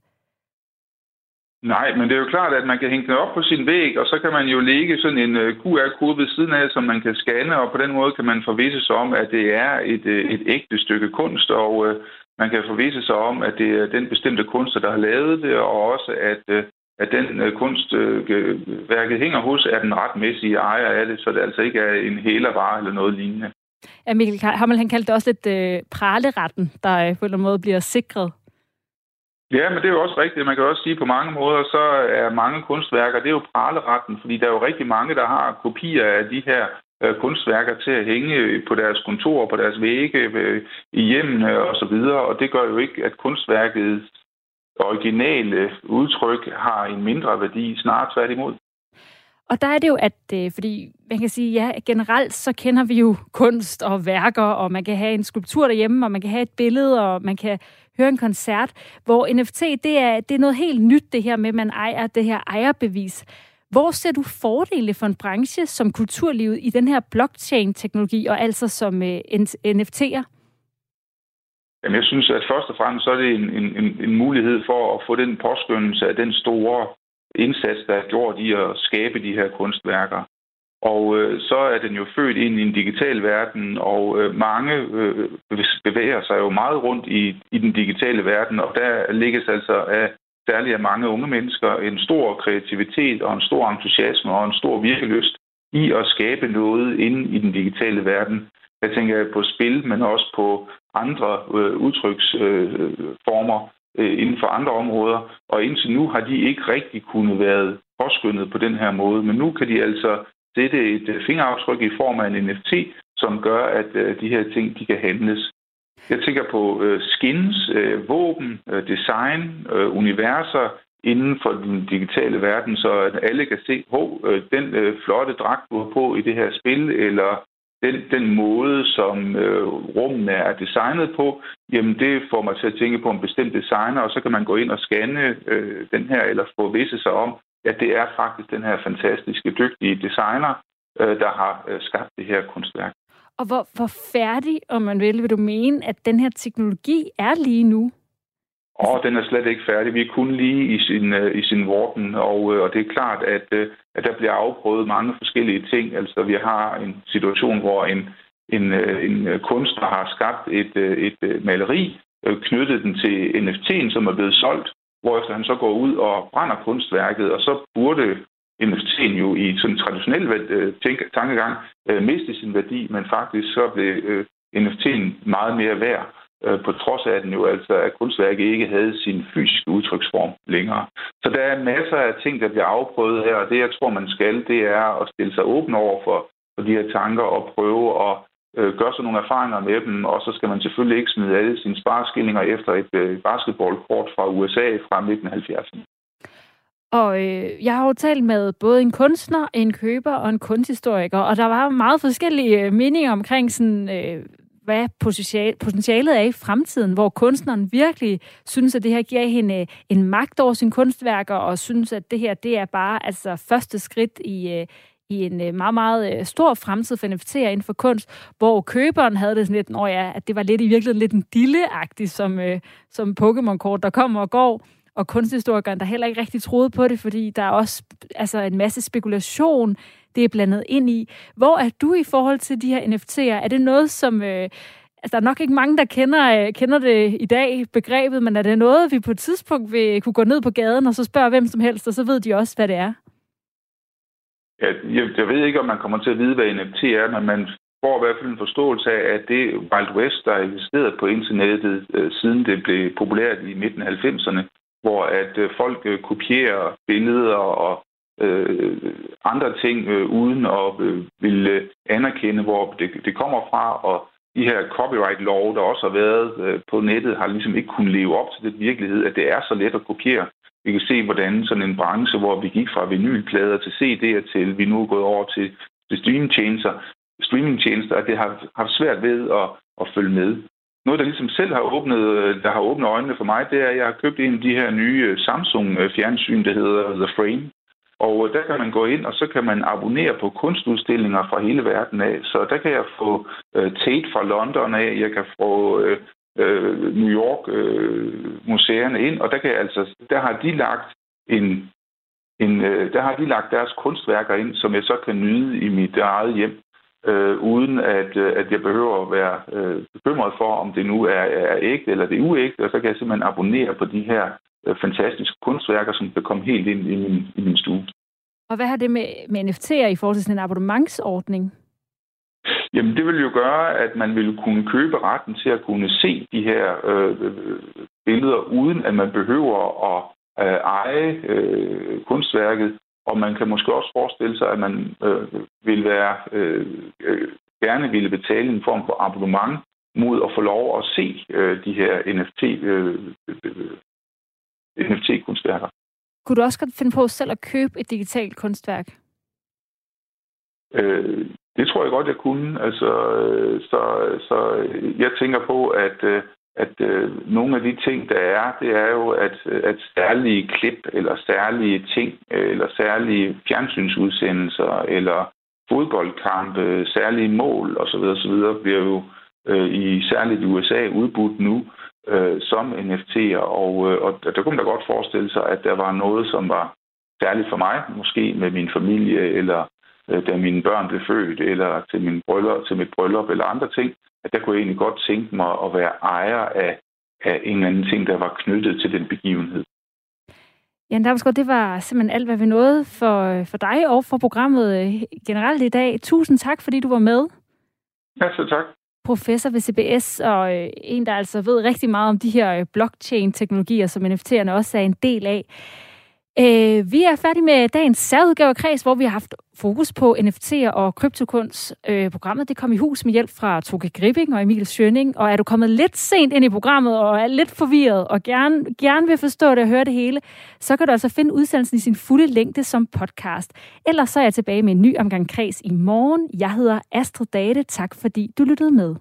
Nej, men det er jo klart, at man kan hænge det op på sin væg, og så kan man jo lægge sådan en øh, QR-kode ved siden af, som man kan scanne, og på den måde kan man forvise sig om, at det er et, øh, et ægte stykke kunst, og øh, man kan forvise sig om, at det er den bestemte kunstner, der har lavet det, og også at, at den uh, kunstværket hænger hos, er den retmæssige ejer af det, så det altså ikke er en hælervare eller noget lignende. Ja, Mikkel Hammel, han kaldte det også lidt øh, praleretten, der øh, på en eller anden måde bliver sikret. Ja, men det er jo også rigtigt. Man kan også sige, at på mange måder, så er mange kunstværker, det er jo praleretten, fordi der er jo rigtig mange, der har kopier af de her øh, kunstværker til at hænge øh, på deres kontor, på deres vægge, øh, i hjemmene og så videre, og det gør jo ikke, at kunstværkets originale udtryk har en mindre værdi, snarere tværtimod. Og der er det jo, at øh, fordi man kan sige, ja, generelt så kender vi jo kunst og værker, og man kan have en skulptur derhjemme, og man kan have et billede, og man kan høre en koncert, hvor NFT, det er, det er noget helt nyt, det her med, at man ejer det her ejerbevis. Hvor ser du fordele for en branche som kulturlivet i den her blockchain-teknologi, og altså som øh, NFT'er? Jamen, jeg synes, at først og fremmest så er det en, en, en mulighed for at få den påskyndelse af den store indsats, der er gjort i at skabe de her kunstværker. Og øh, så er den jo født ind i en digital verden, og øh, mange øh, bevæger sig jo meget rundt i, i den digitale verden, og der ligges altså af særligt af mange unge mennesker en stor kreativitet og en stor entusiasme og en stor virkelyst i at skabe noget inde i den digitale verden. Jeg tænker på spil, men også på andre øh, udtryksformer, øh, øh, inden for andre områder, og indtil nu har de ikke rigtig kunnet være påskyndet på den her måde, men nu kan de altså sætte et øh, fingeraftryk i form af en NFT, som gør, at øh, de her ting de kan handles. Jeg tænker på øh, skins, øh, våben, øh, design, øh, universer inden for den digitale verden, så at alle kan se, hov, øh, den øh, flotte dragt, du har på i det her spil, eller den, den måde, som øh, rummene er designet på, jamen det får mig til at tænke på en bestemt designer, og så kan man gå ind og scanne øh, den her, eller få visse sig om, at det er faktisk den her fantastiske, dygtige designer, øh, der har øh, skabt det her kunstværk. Og hvor, hvor færdig, om man vil, vil du mene, at den her teknologi er lige nu? Og den er slet ikke færdig. Vi er kun lige i sin, øh, i sin vorten, og, øh, og det er klart, at, øh, at der bliver afprøvet mange forskellige ting. Altså, vi har en situation, hvor en, en, en kunstner har skabt et, et maleri, knyttet den til NFT'en, som er blevet solgt, hvorefter han så går ud og brænder kunstværket, og så burde NFT'en jo i sådan en traditionel tænk, tankegang miste sin værdi, men faktisk så blev NFT'en meget mere værd Øh, på trods af, at den jo altså, at kunstværket ikke havde sin fysiske udtryksform længere. Så der er masser af ting, der bliver afprøvet her, og det, jeg tror, man skal, det er at stille sig åben over for, for de her tanker og prøve at øh, gøre sig nogle erfaringer med dem, og så skal man selvfølgelig ikke smide alle sine spareskillinger efter et øh, basketballkort fra USA fra midten af 70'erne. Og øh, jeg har jo talt med både en kunstner, en køber og en kunsthistoriker, og der var meget forskellige øh, meninger omkring sådan, øh, hvad potentialet er i fremtiden, hvor kunstneren virkelig synes, at det her giver hende øh, en magt over sine kunstværker, og synes, at det her det er bare altså første skridt i, øh, i en øh, meget, meget stor fremtid for NFT'er inden for kunst, hvor køberen havde det sådan lidt, når ja, at det var lidt i virkeligheden lidt en dille som, som Pokémon-kort, der kommer og går, og kunsthistorikeren, der heller ikke rigtig troede på det, fordi der er også altså, en masse spekulation, det er blandet ind i. Hvor er du i forhold til de her NFT'er? Er det noget, som... Øh, altså, der er nok ikke mange, der kender, øh, kender det i dag, begrebet, men er det noget, vi på et tidspunkt vil kunne gå ned på gaden og så spørge hvem som helst, og så ved de også, hvad det er? Ja, jeg, jeg ved ikke, om man kommer til at vide, hvad NFT er, men man får i hvert fald en forståelse af, at det Wild West, der er eksisteret på internettet, øh, siden det blev populært i midten af 90'erne, hvor at øh, folk øh, kopierer billeder og øh, andre ting øh, uden at øh, ville anerkende, hvor det, det kommer fra, og de her copyright lov, der også har været øh, på nettet, har ligesom ikke kunnet leve op til den virkelighed, at det er så let at kopiere. Vi kan se, hvordan sådan en branche, hvor vi gik fra vinylplader til CD'er til, vi nu er gået over til, til streamingtjenester, streamingtjenester, at det har haft svært ved at, at følge med. Noget, der ligesom selv har åbnet, øh, der har åbnet øjnene for mig, det er, at jeg har købt en af de her nye øh, Samsung-fjernsyn, øh, der hedder The Frame. Og der kan man gå ind, og så kan man abonnere på kunstudstillinger fra hele verden af. Så der kan jeg få øh, Tate fra London af, jeg kan få øh, New York-museerne museerne ind, og der kan jeg altså, der har de lagt en, en øh, der har de lagt deres kunstværker ind, som jeg så kan nyde i mit eget hjem, uh, uden at, uh, at jeg behøver at være uh, bekymret for, om det nu er, er ægte eller det er uægte, og så kan jeg simpelthen abonnere på de her Øh, fantastiske kunstværker, som kan komme helt ind i min, i min stue. Og hvad har det med, med NFT'er i forhold til sådan en abonnementsordning? Jamen, det vil jo gøre, at man vil kunne købe retten til at kunne se de her øh, billeder, uden at man behøver at øh, eje øh, kunstværket. Og man kan måske også forestille sig, at man øh, vil være øh, øh gerne ville betale en form for abonnement mod at få lov at se øh, de her NFT øh, NFT-kunstværker. Kunne du også godt finde på selv at købe et digitalt kunstværk? Øh, det tror jeg godt, jeg kunne. Altså, øh, så, så jeg tænker på, at, øh, at øh, nogle af de ting, der er, det er jo, at, at særlige klip, eller særlige ting, øh, eller særlige fjernsynsudsendelser, eller fodboldkampe, særlige mål osv. osv. bliver jo øh, i særligt i USA udbudt nu øh, som NFT'er, og, øh, og der kunne man da godt forestille sig, at der var noget, som var særligt for mig, måske med min familie, eller øh, da mine børn blev født, eller til, min bryllup, til mit bryllup, eller andre ting, at der kunne jeg egentlig godt tænke mig at være ejer af, af en eller anden ting, der var knyttet til den begivenhed. Jan Damsgaard, det var simpelthen alt, hvad vi nåede for, for dig og for programmet øh, generelt i dag. Tusind tak, fordi du var med. Ja, så tak professor ved CBS, og øh, en, der altså ved rigtig meget om de her øh, blockchain-teknologier, som NFT'erne også er en del af. Øh, vi er færdige med dagens særudgave Kreds, hvor vi har haft fokus på NFT'er og kryptokunst. Øh, programmet det kom i hus med hjælp fra Toke Gripping og Emil Schønning. Og er du kommet lidt sent ind i programmet og er lidt forvirret og gerne, gerne vil forstå det og høre det hele, så kan du altså finde udsendelsen i sin fulde længde som podcast. Ellers så er jeg tilbage med en ny omgang Kreds i morgen. Jeg hedder Astrid Date. Tak fordi du lyttede med.